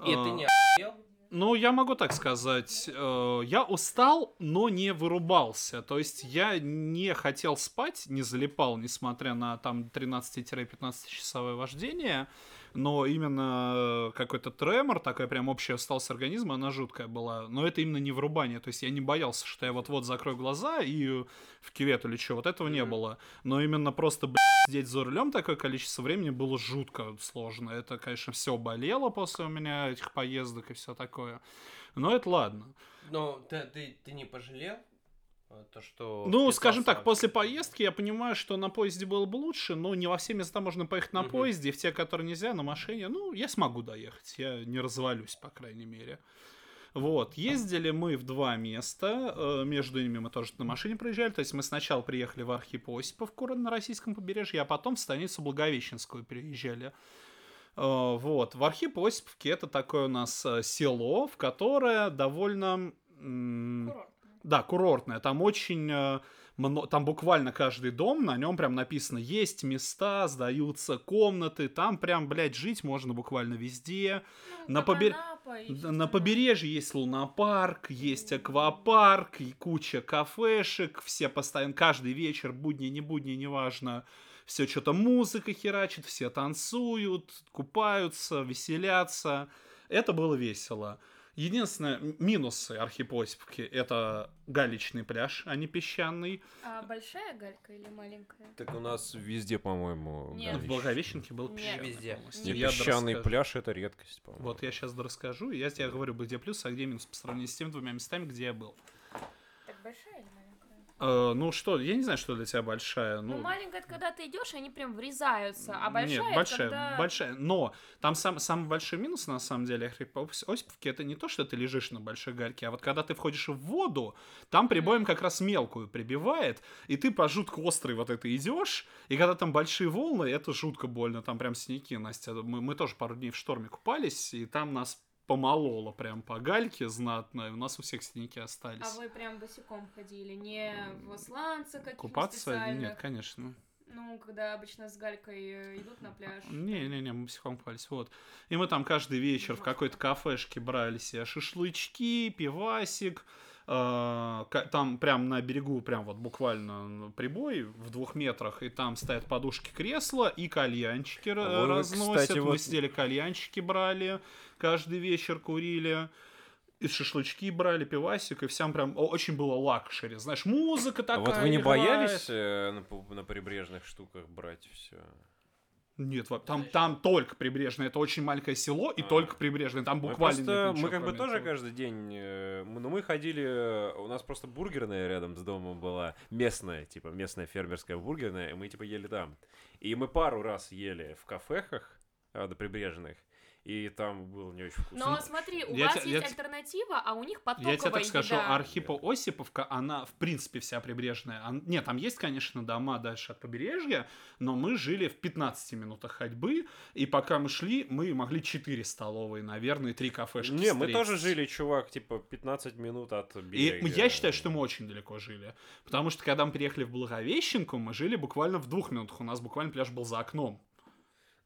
[SPEAKER 2] И ты
[SPEAKER 5] А,
[SPEAKER 2] не охуел?
[SPEAKER 5] Ну, я могу так сказать, э, я устал, но не вырубался. То есть я не хотел спать, не залипал, несмотря на там 13-15 часовое вождение. Но именно э, какой-то тремор, такая прям общая усталость организма, она жуткая была. Но это именно не врубание. То есть я не боялся, что я вот-вот закрою глаза и э, в кювет или что. Вот этого не было. Но именно просто, блядь, сидеть за рулем такое количество времени было жутко сложно. Это, конечно, все болело после у меня этих поездок и все такое. Но это ладно.
[SPEAKER 2] Ну, ты, ты, ты не пожалел? Э, То, что
[SPEAKER 5] Ну, скажем так, после поездки я понимаю, что на поезде было бы лучше, но не во все места можно поехать на
[SPEAKER 2] Мгм.
[SPEAKER 5] поезде, в те, которые нельзя, на машине, ну, я смогу доехать, я не развалюсь, по крайней мере. Вот, ездили мы в два места, э, между ними мы тоже на машине проезжали, то есть мы сначала приехали в Архип Осиповку на российском побережье, а потом в станицу Благовещенскую приезжали. Э, Вот, в Архип Осиповке это такое у нас село, в которое довольно... м, да, курортная. Там очень... э, Там буквально каждый дом, на нем прям написано, есть места, сдаются комнаты, там прям, блядь, жить можно буквально везде. На побер- Да, На побережье есть лунопарк, есть аквапарк, и куча кафешек, все постоянно, каждый вечер, будни, не будни, неважно, все что-то музыка херачит, все танцуют, купаются, веселятся. Это было весело. Единственное, минусы Архипосипки — это галечный пляж, а не песчаный.
[SPEAKER 4] А большая галька или маленькая?
[SPEAKER 3] Так у нас везде, по-моему,
[SPEAKER 4] Нет.
[SPEAKER 5] В. Благовещенке был
[SPEAKER 4] Нет.
[SPEAKER 5] песчаный.
[SPEAKER 2] Везде.
[SPEAKER 5] Я
[SPEAKER 3] песчаный пляж это редкость, по-моему.
[SPEAKER 5] Вот я сейчас расскажу, и я тебе говорю, где плюс, а где минус по сравнению с теми двумя местами, где я был.
[SPEAKER 4] Так большая или маленькая?
[SPEAKER 5] Э, ну что, я не знаю, что для тебя большая.
[SPEAKER 4] Ну,
[SPEAKER 5] Ну,
[SPEAKER 4] маленькая это когда ты идешь, они прям врезаются, а большая
[SPEAKER 5] Нет,
[SPEAKER 4] это
[SPEAKER 5] большая,
[SPEAKER 4] когда...
[SPEAKER 5] большая. Но там сам, самый большой минус, на самом деле, Осиповки, это не то, что ты лежишь на большой гальке, а вот когда ты входишь в воду, там прибоем как раз мелкую прибивает, и ты по жутко острой вот это идешь, и когда там большие волны, это жутко больно, там прям синяки, Настя. Мы, мы тоже пару дней в шторме купались, и там нас помололо прям по гальке знатно, и у нас у всех синяки остались.
[SPEAKER 4] А вы прям босиком ходили, не в сланце каких-то
[SPEAKER 5] Купаться? Нет, конечно.
[SPEAKER 4] Ну, когда обычно с галькой э, идут на пляж.
[SPEAKER 5] Не-не-не, мы психом купались, вот. И мы там каждый вечер в какой-то кафешке брали себе шашлычки, пивасик. Э, Там прям на берегу, прям вот буквально прибой в двух метрах, и там стоят подушки кресла и кальянчики
[SPEAKER 3] А вы,
[SPEAKER 5] разносят.
[SPEAKER 3] кстати,
[SPEAKER 5] Мы
[SPEAKER 3] вот-
[SPEAKER 5] сидели кальянчики брали, каждый вечер курили. И шашлычки брали, пивасик, и всем прям очень было luxury. Знаешь, музыка
[SPEAKER 3] А
[SPEAKER 5] такая
[SPEAKER 3] вот вы не
[SPEAKER 5] играет.
[SPEAKER 3] боялись э, на, на прибрежных штуках брать все?
[SPEAKER 5] Нет, там, там только прибрежное. Это очень маленькое село, и
[SPEAKER 3] А.
[SPEAKER 5] только прибрежное. Там
[SPEAKER 3] Мы,
[SPEAKER 5] буквально
[SPEAKER 3] просто,
[SPEAKER 5] нет
[SPEAKER 3] мы как бы тоже
[SPEAKER 5] этого.
[SPEAKER 3] каждый день, э, мы- ну мы ходили, э, у нас просто бургерная рядом с домом была, местная, типа местная фермерская бургерная, и мы типа ели там. И мы пару раз ели в кафехах э, до прибрежных, и там было не очень вкусно.
[SPEAKER 4] Но смотри, у
[SPEAKER 5] Я
[SPEAKER 4] вас
[SPEAKER 5] те-
[SPEAKER 4] есть
[SPEAKER 5] я те-
[SPEAKER 4] альтернатива, а у них потоковая
[SPEAKER 5] Я тебе так скажу,
[SPEAKER 4] еда.
[SPEAKER 5] Архипо Осиповка, она в принципе вся прибрежная. Нет, там есть, конечно, дома дальше от побережья, но мы жили в 15 минутах ходьбы, и пока мы шли, мы могли 4 столовые, наверное, и 3 кафешки
[SPEAKER 3] Не, мы
[SPEAKER 5] встретить.
[SPEAKER 3] тоже жили, чувак, типа 15 минут от
[SPEAKER 5] И
[SPEAKER 3] берега.
[SPEAKER 5] я считаю, что мы очень далеко жили. Потому что когда мы приехали в Благовещенку, мы жили буквально в двух минутах. У нас буквально пляж был за окном.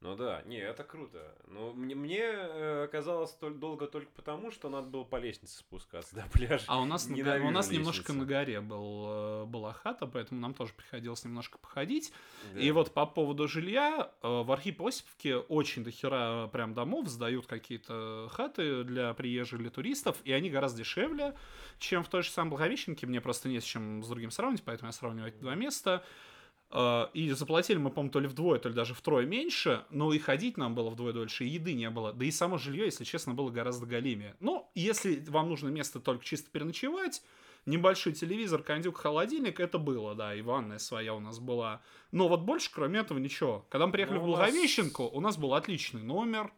[SPEAKER 3] Ну да, не, это круто. Но мне, мне э, казалось столь долго только потому, что надо было по лестнице спускаться до пляжа.
[SPEAKER 5] А у нас, на у нас немножко на горе был, э, была хата, поэтому нам тоже приходилось немножко походить.
[SPEAKER 3] Да.
[SPEAKER 5] И вот по поводу жилья, э, в Архип-Осиповке очень дохера прям домов сдают какие-то хаты для приезжих, для туристов, и они гораздо дешевле, чем в той же самой Благовещенке. Мне просто не с чем с другим сравнивать, поэтому я сравниваю эти два места. Э, И заплатили мы, по-моему, то ли вдвое, то ли даже втрое меньше, но и ходить нам было вдвое дольше, и еды не было. Да и само жилье, если честно, было гораздо голимее. Ну, если вам нужно место только чисто переночевать, небольшой телевизор, кондюк, холодильник, это было, да, и ванная своя у нас была. Но вот больше, кроме этого, ничего. Когда мы приехали
[SPEAKER 3] Ну,
[SPEAKER 5] в Благовещенку, у нас был отличный номер,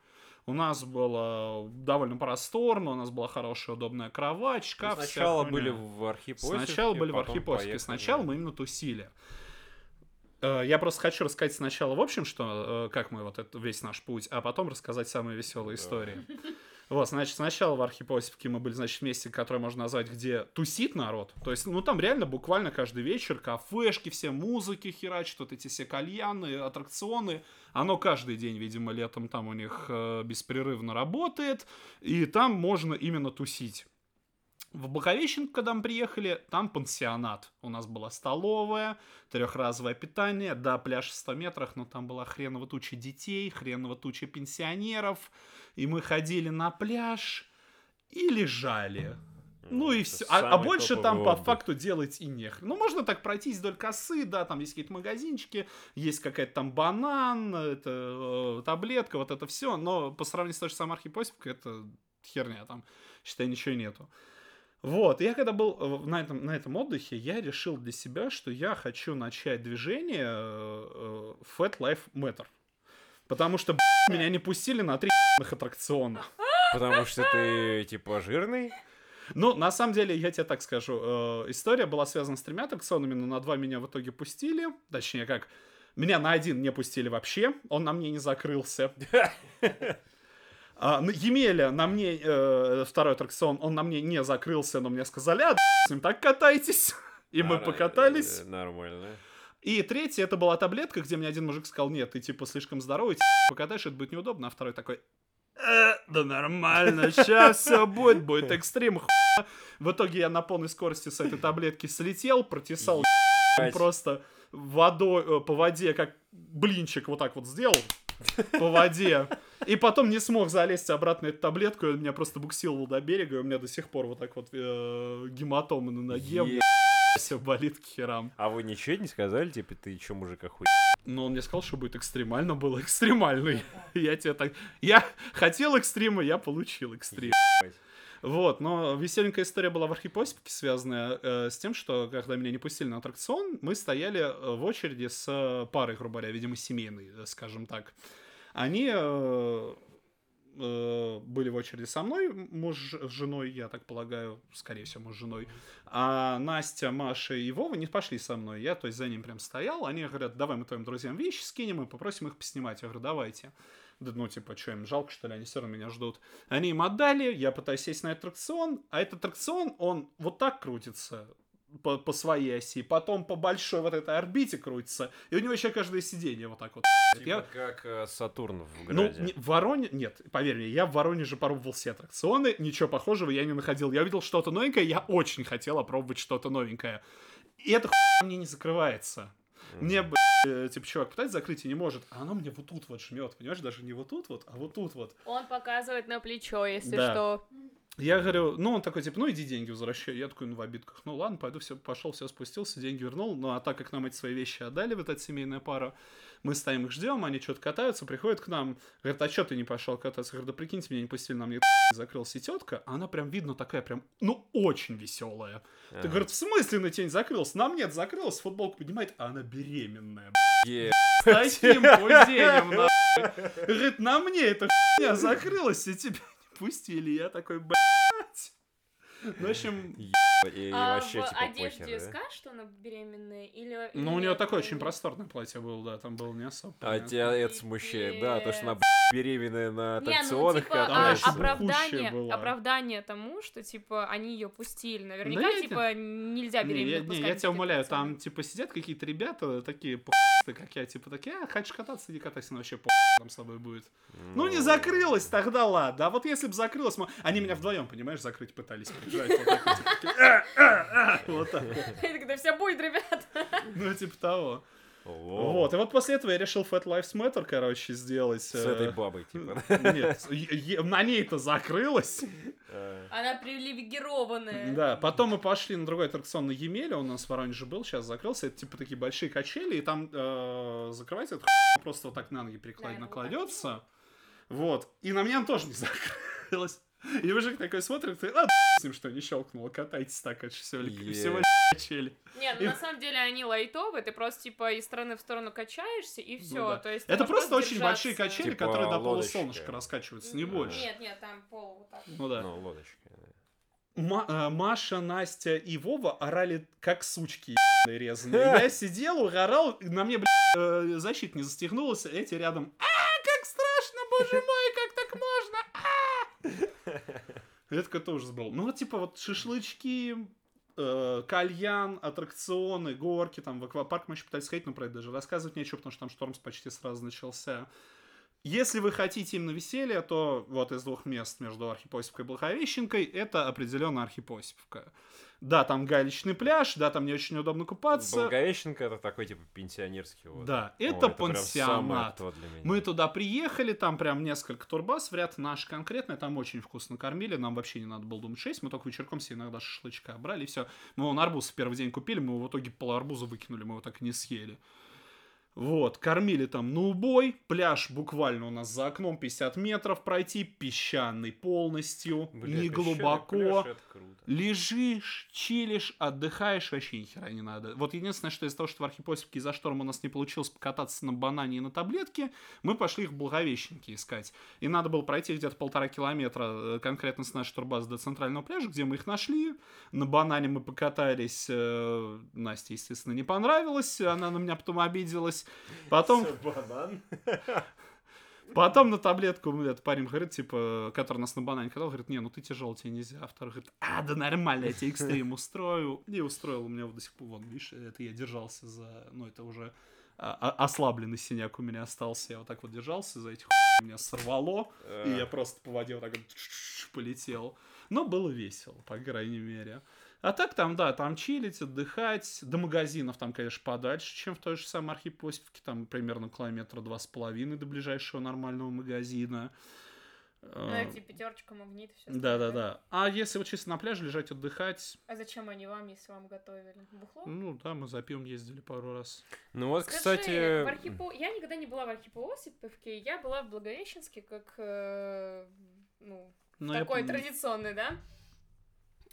[SPEAKER 5] у нас было довольно просторно, у нас была хорошая удобная кровать, шкаф.
[SPEAKER 3] сначала были в Архипосике,
[SPEAKER 5] Сначала были в Архипосике.
[SPEAKER 3] поехали.
[SPEAKER 5] Сначала мы именно тусили. Э, Я просто хочу рассказать сначала в общем, что э, как мы вот это, весь наш путь, а потом рассказать самые веселые истории. Вот, значит, сначала в Архипосике мы были, значит, в месте, которое можно назвать, где тусит народ. То есть, ну, там реально буквально каждый вечер кафешки, все музыки херачат, вот эти все кальяны, аттракционы. Оно каждый день, видимо, летом там у них э, беспрерывно работает, и там можно именно тусить. В Благовещенку, когда мы приехали, там пансионат. У нас была столовая, трехразовое питание, да, пляж в 100 метрах, но там была хреново туча детей, хреново туча пенсионеров. И мы ходили на пляж и лежали. Ну и все. А, а больше там по
[SPEAKER 3] отдых.
[SPEAKER 5] факту делать и нех. Ну, можно так пройтись вдоль косы, да, там есть какие-то магазинчики, есть какая-то там банан, это, э, таблетка, вот это все. Но по сравнению с той же самой архипосипкой, это херня, там, считай, ничего нету. Вот, я когда был э, на этом, на этом отдыхе, я решил для себя, что я хочу начать движение э, э, Fat Life Matter. Потому что, б***ь, меня не пустили на три аттракциона.
[SPEAKER 3] Потому что ты, типа, жирный?
[SPEAKER 5] Ну, на самом деле, я тебе так скажу, э, история была связана с тремя аттракционами, но на два меня в итоге пустили. Точнее, как, меня на один не пустили вообще, он на мне не закрылся. А, на Емеля на мне, э, второй аттракцион, он на мне не закрылся, но мне сказали, а, с ним так катайтесь. И мы покатались.
[SPEAKER 3] э, Нормально.
[SPEAKER 5] И третье, это была таблетка, где мне один мужик сказал, нет, ты типа слишком здоровый, покатаешь, это будет неудобно, а второй такой, «Э, да нормально, сейчас все будет, будет экстрим, хуйня». В итоге я на полной скорости с этой таблетки слетел, протесал
[SPEAKER 3] Ебать.
[SPEAKER 5] просто водой, э, по воде, как блинчик вот так вот сделал, по воде. И потом не смог залезть обратно эту таблетку, и он меня просто буксировал до берега, и у меня до сих пор вот так вот э, гематомы на ноге,
[SPEAKER 3] Е-
[SPEAKER 5] все болит к херам.
[SPEAKER 3] А вы ничего не сказали, типа, ты чё, мужик, охуй?
[SPEAKER 5] Но он мне сказал, что будет экстремально, было экстремально. Я тебе так... Я хотел экстрима, я получил экстрим. Вот, но веселенькая история была в архипосипке, связанная э, с тем, что когда меня не пустили на аттракцион, мы стояли э, в очереди с э, парой, грубо говоря, видимо, семейной, скажем так. Они э, э, были в очереди со мной, муж с женой, я так полагаю, скорее всего, муж с женой. А Настя, Маша и Вова не пошли со мной. Я, то есть, за ним прям стоял. Они говорят, давай мы твоим друзьям вещи скинем и попросим их поснимать. Я говорю, давайте. Да, ну, типа, что им жалко, что ли, они все равно меня ждут. Они им отдали, я пытаюсь сесть на аттракцион, а этот аттракцион, он вот так крутится по, по своей оси, потом по большой вот этой орбите крутится, и у него еще каждое сиденье вот так вот. Я-
[SPEAKER 3] Типа как э, Сатурн в
[SPEAKER 5] ну,
[SPEAKER 3] граде.
[SPEAKER 5] не- в Вороне... Нет, поверь мне, я в Воронеже пробовал все аттракционы, ничего похожего я не находил. Я увидел что-то новенькое, я очень хотел опробовать что-то новенькое. И эта хуйня мне не закрывается. Мне, б***ь, э, типа, чувак пытается закрыть и не может, а оно мне вот тут вот жмет, понимаешь, даже не вот тут вот, а вот тут вот.
[SPEAKER 4] Он показывает на плечо, если
[SPEAKER 5] Да.
[SPEAKER 4] что.
[SPEAKER 5] Я говорю, ну, он такой, типа, ну, иди деньги возвращай. Я такой, ну, в обидках. Ну, ладно, пойду, все, пошел, все спустился, деньги вернул. Ну, а так как нам эти свои вещи отдали, вот эта семейная пара, мы стоим их ждем, они что-то катаются, приходят к нам, говорят, а что ты не пошел кататься? Я говорю, да прикиньте, меня не пустили, на мне закрылась и тетка, а она прям, видно, такая прям, ну, очень веселая. Ты,
[SPEAKER 3] Ага.
[SPEAKER 5] говорит, в смысле на тень закрылся? На мне закрылась, футболку поднимает, а она беременная.
[SPEAKER 3] Е-
[SPEAKER 5] С таким нахуй. Говорит, на мне эта хуйня закрылась, и тебя пустили. Я такой, блядь. В общем,
[SPEAKER 3] И
[SPEAKER 4] а
[SPEAKER 3] вообще,
[SPEAKER 4] в
[SPEAKER 3] типа,
[SPEAKER 4] одежде
[SPEAKER 3] похер, да?
[SPEAKER 4] скажешь, что она беременная? Или,
[SPEAKER 5] ну, у нее такое очень
[SPEAKER 4] не-
[SPEAKER 5] просторное платье было, да, там было не особо.
[SPEAKER 3] А
[SPEAKER 5] понятно.
[SPEAKER 3] тебя это смущает, да, то, что она беременная на
[SPEAKER 4] Не, ну,
[SPEAKER 3] аттракционах
[SPEAKER 4] типа,
[SPEAKER 5] Она
[SPEAKER 4] а, оправдание, оправдание тому, что, типа, они ее пустили. Наверняка,
[SPEAKER 5] я
[SPEAKER 4] типа, нельзя
[SPEAKER 5] Не, я,
[SPEAKER 4] беременных
[SPEAKER 5] не,
[SPEAKER 4] пускать
[SPEAKER 5] я тебя умоляю, там, типа, сидят какие-то ребята, такие пу***ты, как я, типа, такие, а, хочешь кататься, иди катайся, ну, вообще по там с тобой будет. Ну, не закрылась, тогда ладно. А вот если бы закрылась, мо- они меня вдвоем, понимаешь, закрыть пытались. прижать вот так Вот так.
[SPEAKER 4] Я такая, все будет, ребят.
[SPEAKER 5] Ну, типа того. Вот, и вот после этого я решил Fat Lives Matter, короче, сделать.
[SPEAKER 3] С этой
[SPEAKER 5] э,
[SPEAKER 3] бабой, типа.
[SPEAKER 5] Нет, на ней-то закрылась.
[SPEAKER 3] Э,
[SPEAKER 4] Она привилегированная.
[SPEAKER 5] Да, потом мы пошли на другой аттракцион на Емеле, он у нас в Воронеже был, сейчас закрылся. Это типа такие большие качели, и там э, закрывается просто вот так на ноги
[SPEAKER 4] Да, вот так.
[SPEAKER 5] кладется. Вот. И на меня он тоже не закрылась. И мужик такой смотрит, и, а, с ним что, не щелкнуло, катайтесь так, это ж всего, ли-
[SPEAKER 3] Е.
[SPEAKER 5] всего лишь качели.
[SPEAKER 4] Нет,
[SPEAKER 5] И-
[SPEAKER 4] ну на самом деле они лайтовые, ты просто типа из стороны в сторону качаешься и все.
[SPEAKER 5] Ну да.
[SPEAKER 4] То есть
[SPEAKER 5] Это просто очень большие качели,
[SPEAKER 3] Типа
[SPEAKER 5] которые до
[SPEAKER 3] лодочки.
[SPEAKER 5] полусолнышка раскачиваются, не больше.
[SPEAKER 4] Нет, нет, там пол вот так.
[SPEAKER 5] Ну да.
[SPEAKER 3] Ну, лодочка.
[SPEAKER 5] Ма- э, Маша, Настя и Вова орали как сучки резаные. Я сидел, угорал, на мне, блядь, э, защита не застегнулась, эти рядом, а, как страшно, боже мой, как так можно, а!» Это какой-то ужас был. Ну, вот, типа, вот шашлычки, э, кальян, аттракционы, горки, там, в аквапарк мы еще пытались сходить, но про это даже рассказывать нечего, потому что там шторм почти сразу начался. Если вы хотите именно веселья, то вот из двух мест между Архипосипкой и Благовещенкой это определенно Архипосипка. Да, там галечный пляж, да, там не очень удобно купаться.
[SPEAKER 3] Благовещенко это такой, типа, пенсионерский вот.
[SPEAKER 5] Да,
[SPEAKER 3] О,
[SPEAKER 5] это
[SPEAKER 3] прям самое
[SPEAKER 5] пансионат. Мы туда приехали, там прям несколько турбаз, вряд наш конкретный, там очень вкусно кормили, нам вообще не надо было думать 6, мы только вечерком себе иногда шашлычка брали, и все. Мы вон арбуз в первый день купили, мы его в итоге пол арбуза выкинули, мы его так и не съели. Вот, кормили там на убой, пляж буквально у нас за окном 50 метров пройти, песчаный полностью,
[SPEAKER 3] Бля,
[SPEAKER 5] не глубоко.
[SPEAKER 3] пляж.
[SPEAKER 5] Лежишь, чилишь, отдыхаешь, вообще ни хера не надо. Вот единственное, что из-за того, что в Архипосипке из-за шторма у нас не получилось покататься на банане и на таблетке, мы пошли их в Благовещенке искать. И надо было пройти где-то полтора километра э, конкретно с нашей турбазы до центрального пляжа, где мы их нашли. На банане мы покатались. э, Насте, естественно, не понравилось. Она на меня потом обиделась. Потом...
[SPEAKER 3] Банан.
[SPEAKER 5] Потом на таблетку этот парень говорит, типа, который нас на банане катал, говорит, не, ну ты тяжел, тебе нельзя. А второй говорит, а, да нормально, я тебе экстрим устрою. И устроил у меня вот до сих пор, вон, видишь, это я держался за, ну это уже а, а- ослабленный синяк у меня остался. Я вот так вот держался за этих меня сорвало, и я просто по воде вот так вот полетел. Но было весело, по крайней мере. А так там, да, там чилить, отдыхать. До магазинов там, конечно, подальше, чем в той же самой Архипосевке. Там примерно километра два с половиной до ближайшего нормального магазина.
[SPEAKER 4] Ну,
[SPEAKER 5] Э,
[SPEAKER 4] эти пятерочка, магнит, все
[SPEAKER 5] Да, да, да. А если вот чисто на пляже лежать, отдыхать,
[SPEAKER 4] А зачем они вам, если вам готовили? Бухло?
[SPEAKER 5] ну да, мы за пивом ездили пару раз.
[SPEAKER 3] Ну вот,
[SPEAKER 4] Скажи,
[SPEAKER 3] кстати...
[SPEAKER 4] в Архипо- я никогда не была в Архипоосиповке, я была в Благовещенске, как, э, ну,
[SPEAKER 5] я
[SPEAKER 4] такой
[SPEAKER 5] пом-
[SPEAKER 4] традиционный, да?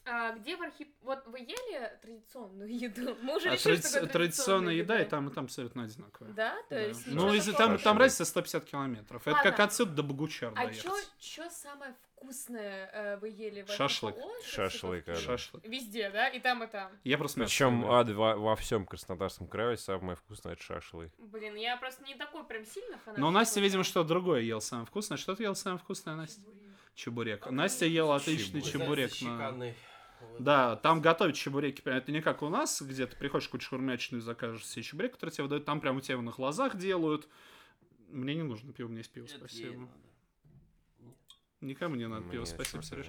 [SPEAKER 4] А где в Архип... Вот вы ели традиционную еду? Мы уже
[SPEAKER 5] А
[SPEAKER 4] решили,
[SPEAKER 5] тради-
[SPEAKER 4] что такое
[SPEAKER 5] традиционная еда и там, и там абсолютно одинаковая.
[SPEAKER 4] Да? То
[SPEAKER 5] Да.
[SPEAKER 4] есть
[SPEAKER 5] Ну, если
[SPEAKER 4] такого?
[SPEAKER 5] там, там разница 150 километров. Это
[SPEAKER 4] Ладно.
[SPEAKER 5] как отсюда до Богучар
[SPEAKER 4] А
[SPEAKER 5] доехать.
[SPEAKER 4] чё, чё самое вкусное э, вы ели в
[SPEAKER 5] Шашлык.
[SPEAKER 3] Шашлык, да.
[SPEAKER 5] Шашлык.
[SPEAKER 4] Везде, да? И там, и там.
[SPEAKER 5] Я просто
[SPEAKER 3] Причем ад во, во всем Краснодарском крае самое вкусное это шашлык.
[SPEAKER 4] Блин, я просто не такой прям сильно фанат.
[SPEAKER 5] Но Настя, видимо, что другое ел самое вкусное. Что ты ел самое вкусное, Настя? Чебурек. Настя ела отличный чебурек. на-
[SPEAKER 2] Шикарный.
[SPEAKER 5] Да, там готовят чебуреки. прям, Это не как у нас, где ты приходишь в какую-то шаурмячную и закажешь себе чебурек, который тебе выдают. Там прям у тебя на глазах делают. Мне не нужно пиво, меня есть пиво, спасибо. Никому не надо пиво,
[SPEAKER 3] Мне
[SPEAKER 5] спасибо,
[SPEAKER 3] чё-то
[SPEAKER 5] Сереж.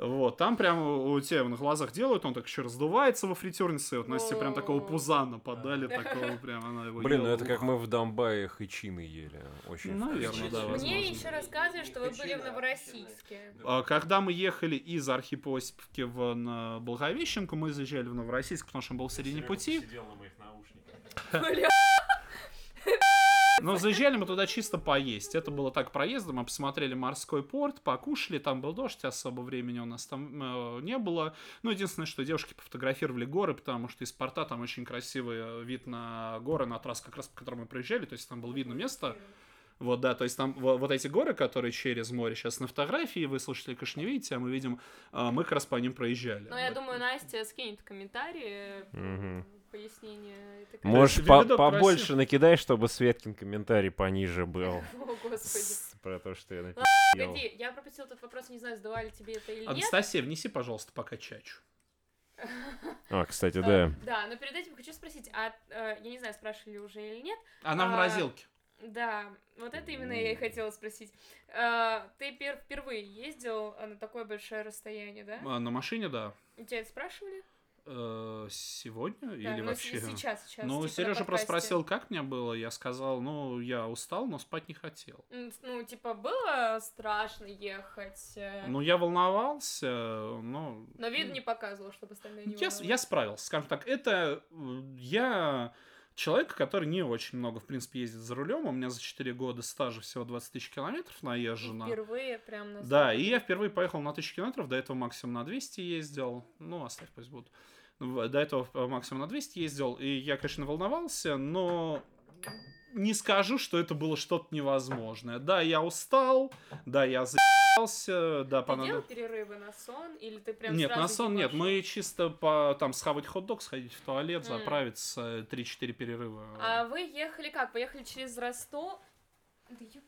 [SPEAKER 5] Вот, там прям у тебя на глазах делают, он так еще раздувается во фритюрнице, вот Насте прям такого пузана подали, такого прям, она его
[SPEAKER 3] Блин, ну это как мы в Донбайе хычины ели. Очень
[SPEAKER 5] Наверное, да.
[SPEAKER 4] Мне еще рассказывали, что вы были в Новороссийске.
[SPEAKER 5] А, Когда мы ехали из Архипосиповки в на Благовещенку, мы заезжали в Новороссийск, потому что он был в середине пути.
[SPEAKER 4] Бля,
[SPEAKER 5] Но заезжали мы туда чисто поесть. Это было так проездом. Мы посмотрели морской порт, покушали. Там был дождь, особо времени у нас там э, не было. Ну, единственное, что девушки пофотографировали горы, потому что из порта там очень красивый э, вид на горы, на трассу, как раз по которой мы проезжали. То есть там было видно место. Вот, да, то есть там во- вот эти горы, которые через море сейчас на фотографии, вы, слушатели, конечно, не видите, а мы видим, э, мы как раз по ним проезжали.
[SPEAKER 4] Ну, я
[SPEAKER 5] Вот.
[SPEAKER 4] думаю, Настя скинет комментарии
[SPEAKER 3] Мгм.
[SPEAKER 4] Пояснение. этой
[SPEAKER 3] Можешь по- побольше
[SPEAKER 5] красив.
[SPEAKER 3] накидай, чтобы Светкин комментарий пониже был.
[SPEAKER 4] О, господи.
[SPEAKER 3] Про то, что я напи***ел.
[SPEAKER 4] Погоди, я пропустила этот вопрос, не знаю, задавали тебе это или нет.
[SPEAKER 5] Анастасия, внеси, пожалуйста, пока чачу.
[SPEAKER 3] А, кстати,
[SPEAKER 4] А,
[SPEAKER 3] да.
[SPEAKER 4] Да, но перед этим хочу спросить, а э, я не знаю, спрашивали уже или нет.
[SPEAKER 5] Она в
[SPEAKER 4] А,
[SPEAKER 5] морозилке.
[SPEAKER 4] Да, вот это именно я и хотела спросить. А, ты пер- впервые ездил на такое большое расстояние, да?
[SPEAKER 5] На машине, да.
[SPEAKER 4] У тебя это спрашивали?
[SPEAKER 5] Э, Сегодня
[SPEAKER 4] Да,
[SPEAKER 5] или
[SPEAKER 4] ну,
[SPEAKER 5] вообще?
[SPEAKER 4] сейчас, сейчас.
[SPEAKER 5] Ну,
[SPEAKER 4] типа,
[SPEAKER 5] Сережа просто спросил, как мне было. Я сказал, ну, я устал, но спать не хотел.
[SPEAKER 4] Ну, типа, было страшно ехать, э,
[SPEAKER 5] Ну, я волновался, но...
[SPEAKER 4] но вид не показывал, чтобы остальные не
[SPEAKER 5] Я, я справился, скажем так. Это э, я человек, который не очень много, в принципе, ездит за рулем. У меня за 4 года стажа всего 20 тысяч километров наезжено.
[SPEAKER 4] Впервые прям на
[SPEAKER 5] Да, и я впервые поехал на 1000 километров, до этого максимум на 200 ездил. Ну, оставь, пусть будут. До этого э, максимум на 200 ездил, и я, конечно, волновался, но не скажу, что это было что-то невозможное. Да, я устал, да, я заебался, да,
[SPEAKER 4] Ты
[SPEAKER 5] понадо-
[SPEAKER 4] делал перерывы на сон, или ты прям
[SPEAKER 5] Нет, на сон нет. Мы чисто по там схавать хот-дог, сходить в туалет,
[SPEAKER 4] М.
[SPEAKER 5] заправиться, 3-4 перерыва.
[SPEAKER 4] А вы ехали как? Поехали через Ростов? Да.
[SPEAKER 5] А,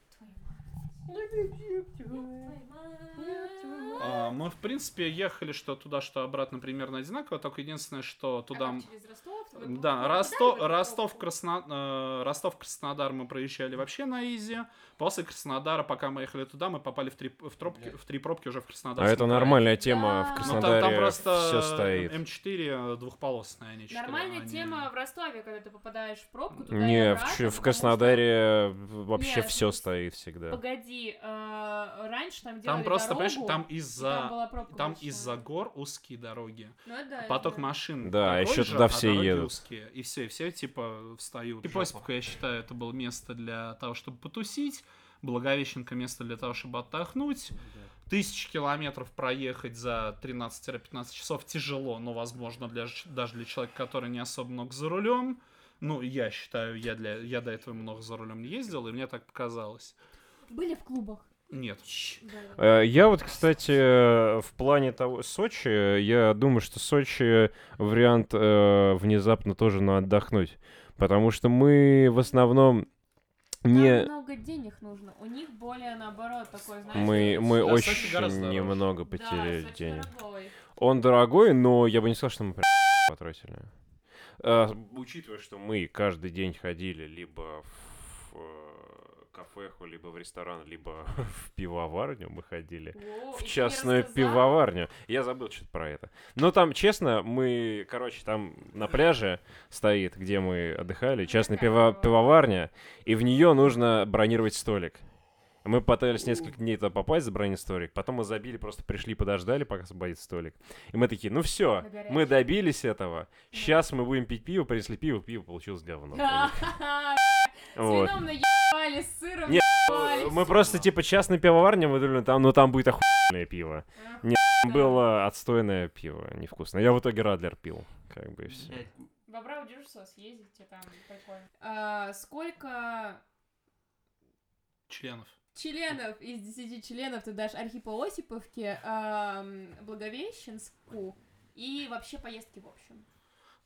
[SPEAKER 5] мы, в принципе, ехали что туда, что обратно примерно одинаково, только единственное, что
[SPEAKER 4] А
[SPEAKER 5] туда...
[SPEAKER 4] как, через Ростов?
[SPEAKER 5] Да, Ростов, Ростов? Красно... э, Ростов, Краснодар мы проезжали вообще на изи. После Краснодара, пока мы ехали туда, мы попали в три, в тропки, в три пробки уже в Краснодар.
[SPEAKER 3] А это нормальная тема
[SPEAKER 4] Да.
[SPEAKER 3] в
[SPEAKER 4] Ну,
[SPEAKER 5] Ну, там,
[SPEAKER 3] Краснодаре.
[SPEAKER 5] там просто
[SPEAKER 3] все стоит.
[SPEAKER 5] М4 двухполосные, они четыре,
[SPEAKER 4] Нормальная
[SPEAKER 5] они-
[SPEAKER 4] тема в Ростове, когда ты попадаешь в пробку туда
[SPEAKER 3] Не, в, Ч- в Краснодаре вообще
[SPEAKER 4] Нет,
[SPEAKER 3] все стоит
[SPEAKER 4] что-
[SPEAKER 3] всегда.
[SPEAKER 4] Погоди, э, раньше там делали
[SPEAKER 5] Там просто,
[SPEAKER 4] дорогу,
[SPEAKER 5] понимаешь, там из-за... Там из-за гор узкие дороги.
[SPEAKER 4] Ну, да,
[SPEAKER 5] Поток
[SPEAKER 4] да.
[SPEAKER 5] машин.
[SPEAKER 3] Да, еще
[SPEAKER 5] же,
[SPEAKER 3] туда
[SPEAKER 5] а
[SPEAKER 3] все
[SPEAKER 5] дороги
[SPEAKER 3] едут.
[SPEAKER 5] узкие. И все, и все типа встают. И Посиповка, я считаю, это было место для того, чтобы потусить. Благовещенко место для того, чтобы отдохнуть. Тысячи километров проехать за 13-15 часов тяжело, но возможно для, даже для человека, который не особо много за рулем. Ну, я считаю, я, для, я до этого много за рулем не ездил, и мне так показалось.
[SPEAKER 4] Были в клубах.
[SPEAKER 5] Нет.
[SPEAKER 4] Да, да.
[SPEAKER 3] Э, Я вот, кстати, в плане того Сочи, я думаю, что Сочи вариант э, внезапно тоже на отдохнуть. Потому что мы в основном не...
[SPEAKER 4] Много денег нужно. У них более наоборот такой, знаешь...
[SPEAKER 3] Мы, мы
[SPEAKER 5] Да,
[SPEAKER 3] очень
[SPEAKER 5] гораздо
[SPEAKER 3] немного
[SPEAKER 4] Да,
[SPEAKER 3] потеряли
[SPEAKER 4] Сочи
[SPEAKER 3] денег.
[SPEAKER 4] дорогой.
[SPEAKER 3] Он дорогой, но я бы не сказал, что мы прям потратили. А, учитывая, что мы каждый день ходили либо в э, кафеху, либо в ресторан, либо в пивоварню мы ходили.
[SPEAKER 4] О,
[SPEAKER 3] В частную пивоварню. Я забыл что-то про это. Но там, честно, мы, короче, там на пляже стоит, где мы отдыхали, частная пиво-
[SPEAKER 4] пивоварня?
[SPEAKER 3] и в нее нужно бронировать столик. Мы пытались несколько дней туда попасть, забронить столик. Потом мы забили, просто пришли, подождали, пока освободит столик. И мы такие, ну все, мы добились этого. Сейчас мы будем пить пиво, принесли пиво, пиво получилось говно.
[SPEAKER 4] С
[SPEAKER 3] Вот.
[SPEAKER 4] вином наебали, с сыром
[SPEAKER 3] Не,
[SPEAKER 4] наебали.
[SPEAKER 3] Мы просто типа частная пивоварня, мы думали, там, ну там будет охуенное пиво.
[SPEAKER 4] Ах,
[SPEAKER 3] Там Было отстойное пиво, невкусное. Я в итоге Радлер пил, как бы и все.
[SPEAKER 4] Бобра удержишься, съездите там, прикольно. А, сколько
[SPEAKER 5] Членов.
[SPEAKER 4] членов из 10 членов ты дашь Архипу Осиповке, ам, Благовещенску и вообще поездки в общем?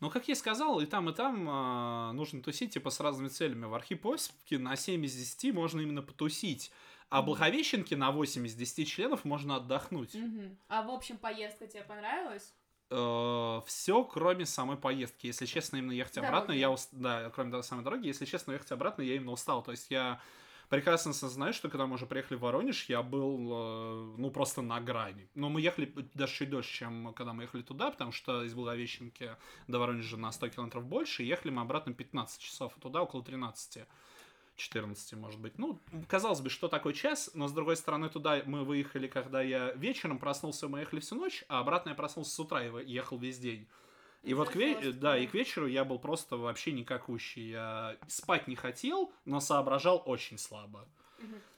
[SPEAKER 5] Ну, как я сказал, и там, и там а, нужно тусить, типа, с разными целями. В Архипосипке на 7 из 10 можно именно потусить, а в
[SPEAKER 4] Мгм.
[SPEAKER 5] Благовещенке на 8 из 10 членов можно отдохнуть.
[SPEAKER 4] Мгм. А в общем поездка тебе понравилась?
[SPEAKER 5] все, кроме самой поездки. Если честно, именно ехать
[SPEAKER 4] Дороги.
[SPEAKER 5] обратно, я ус- да, кроме самой дороги, если честно, ехать обратно, я именно устал. То есть я прекрасно осознаю, что когда мы уже приехали в Воронеж, я был, э, ну, просто на грани. Но мы ехали даже чуть дольше, чем когда мы ехали туда, потому что из Благовещенки до Воронежа на 100 километров больше, и ехали мы обратно 15 часов, а туда около 13. 14, может быть. Ну, казалось бы, что такой час, но с другой стороны, туда мы выехали, когда я вечером проснулся, мы ехали всю ночь, а обратно я проснулся с утра и ехал весь день. И вот к, ве- да, и к вечеру я был просто вообще никакущий. Я спать не хотел, но соображал очень слабо.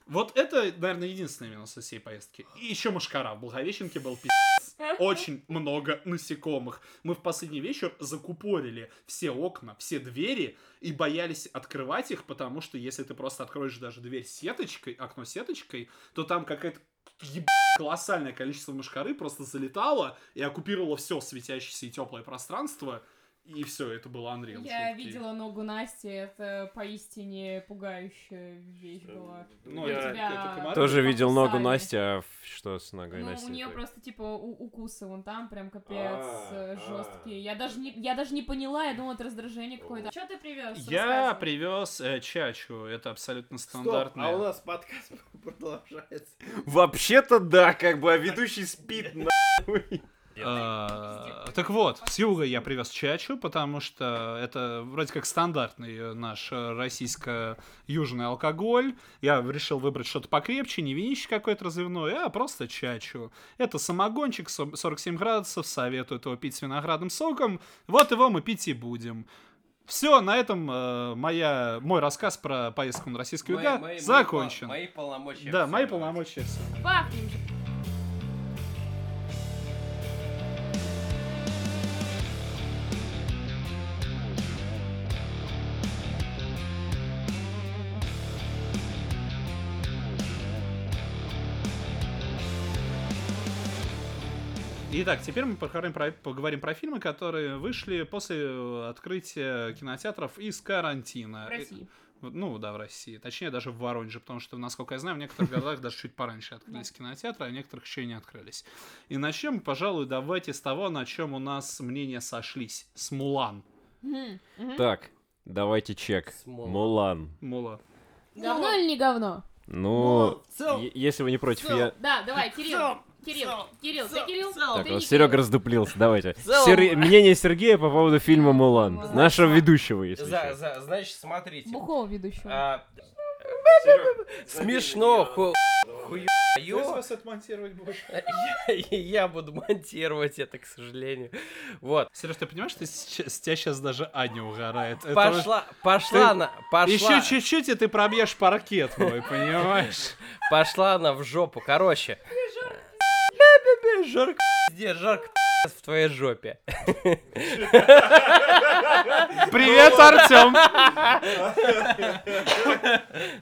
[SPEAKER 5] Вот это, наверное, единственный минус из всей поездки. И еще мушкара. В Благовещенке был пи***ц. Очень много насекомых. Мы в последний вечер закупорили все окна, все двери и боялись открывать их, потому что если ты просто откроешь даже дверь сеточкой, окно сеточкой, то там какая-то еб- колоссальное количество мушкары просто залетало и оккупировало все светящееся и теплое пространство. И все, это было Unreal.
[SPEAKER 4] Я
[SPEAKER 5] жуткий.
[SPEAKER 4] видела ногу Насти, это поистине пугающая вещь была.
[SPEAKER 5] Ну,
[SPEAKER 3] Я
[SPEAKER 4] тебя.
[SPEAKER 3] Тоже видел ногу. Насти, а что с ногой
[SPEAKER 4] Ну,
[SPEAKER 3] Насти?
[SPEAKER 4] у нее
[SPEAKER 3] это?
[SPEAKER 4] просто типа у- укусы вон там прям капец
[SPEAKER 3] А, а.
[SPEAKER 4] жесткие. Я даже не, я даже не поняла, я думала, это раздражение какое-то. Что ты привез?
[SPEAKER 5] Я привез э, чачу, это абсолютно стандартное.
[SPEAKER 2] а у нас подкаст продолжается.
[SPEAKER 3] Вообще-то да, как бы, а ведущий спит нахуй.
[SPEAKER 5] А, Так вот, с юга я привез чачу, потому что это вроде как стандартный наш российско-южный алкоголь. Я решил выбрать что-то покрепче, не винище какое-то разливное, а просто чачу. Это самогончик, со- 47 градусов, советуют его пить с виноградным соком. Вот его мы пить и будем. Все, на этом э, моя, мой рассказ про поездку на российский
[SPEAKER 2] Мои-
[SPEAKER 5] юга
[SPEAKER 2] мои- мои
[SPEAKER 5] закончен.
[SPEAKER 2] пол- Мои полномочия.
[SPEAKER 5] да,
[SPEAKER 2] всё.
[SPEAKER 5] мои полномочия все.
[SPEAKER 4] Бахнем же.
[SPEAKER 5] Итак, теперь мы поговорим про, поговорим про фильмы, которые вышли после э, открытия кинотеатров из карантина.
[SPEAKER 4] В России.
[SPEAKER 5] Ну, да, в России. Точнее, даже в Воронеже, потому что, насколько я знаю, в некоторых городах даже чуть пораньше открылись кинотеатры, а в некоторых еще и не открылись. И начнем, пожалуй, давайте с того, на чем у нас мнения сошлись. С Мулан.
[SPEAKER 3] Так, давайте чек. Мулан.
[SPEAKER 5] Мула.
[SPEAKER 4] Говно или не говно?
[SPEAKER 3] Ну, если вы не против, я...
[SPEAKER 4] Да, давай, Кирилл. Кирилл, Кирилл, ты Кирилл?
[SPEAKER 3] Так,
[SPEAKER 4] Ты
[SPEAKER 3] Серега раздуплился, давайте. Сер- Мнение Сергея по поводу фильма «Мулан». Нашего ведущего, если
[SPEAKER 2] За- за- значит, смотрите.
[SPEAKER 4] Бухого ведущего.
[SPEAKER 2] А, Смешно, ху... хуё.
[SPEAKER 5] отмонтировать будешь?
[SPEAKER 2] Я, я буду монтировать это, к сожалению. Вот.
[SPEAKER 5] Сереж, ты понимаешь, что с, тебя сейчас даже Аня угорает? Это
[SPEAKER 2] Пошла, пошла
[SPEAKER 5] Ты-
[SPEAKER 2] на, пошла,
[SPEAKER 5] Еще чуть-чуть, и ты пробьешь паркет мой, понимаешь?
[SPEAKER 2] пошла она в жопу. Короче. Жарко, пиздец, жарко в твоей жопе.
[SPEAKER 5] Привет, Артем!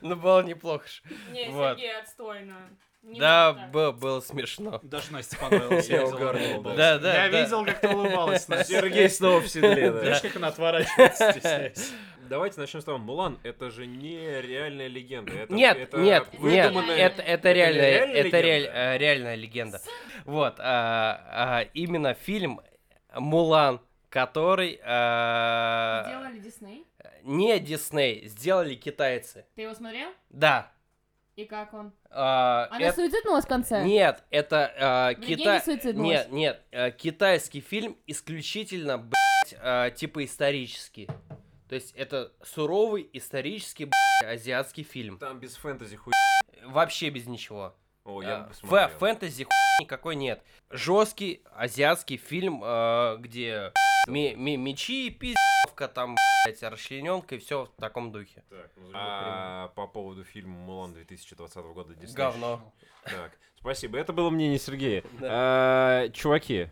[SPEAKER 2] Ну, было неплохо ж.
[SPEAKER 4] Не,
[SPEAKER 2] вот.
[SPEAKER 4] Сергей, отстойно. Не
[SPEAKER 2] Да, было, было смешно.
[SPEAKER 5] Даже Насте понравилось.
[SPEAKER 2] Я
[SPEAKER 5] улыбалась.
[SPEAKER 2] Да, да,
[SPEAKER 5] Я
[SPEAKER 2] да.
[SPEAKER 5] видел, как ты улыбалась, Настя.
[SPEAKER 3] Сергей снова в седле, да.
[SPEAKER 5] Видишь, как она отворачивается, стесняясь.
[SPEAKER 3] Давайте начнем с того. Мулан — это же не реальная легенда. Это,
[SPEAKER 2] Нет,
[SPEAKER 3] это
[SPEAKER 2] нет, нет, это, это реальная,
[SPEAKER 3] реальная
[SPEAKER 2] это
[SPEAKER 3] легенда?
[SPEAKER 2] э, реальная легенда. Вот, а, а, именно фильм Мулан, который... а,
[SPEAKER 4] Сделали Дисней?
[SPEAKER 2] не Дисней, сделали китайцы.
[SPEAKER 4] Ты его смотрел?
[SPEAKER 2] Да.
[SPEAKER 4] И как он?
[SPEAKER 2] А,
[SPEAKER 4] Она
[SPEAKER 2] это-
[SPEAKER 4] суициднулась в конце?
[SPEAKER 2] Нет, это а, Китай...
[SPEAKER 4] суициднулась.
[SPEAKER 2] Нет, нет, а, китайский фильм исключительно, блядь, а, типа исторический. То есть это суровый исторический, азиатский фильм.
[SPEAKER 3] Там без фэнтези хуй.
[SPEAKER 2] Вообще без ничего.
[SPEAKER 3] О,
[SPEAKER 2] А, фэ- фэнтези хуй никакой нет. Жесткий азиатский фильм, а, где ми- ми- мечи, пиздовка, там, блядь, расчлененка и все в таком духе.
[SPEAKER 3] А по поводу фильма «Мулан» 2020 года Дисней.
[SPEAKER 2] Говно.
[SPEAKER 3] Так, спасибо. Это было мнение Сергея.
[SPEAKER 2] Да.
[SPEAKER 3] А, Чуваки,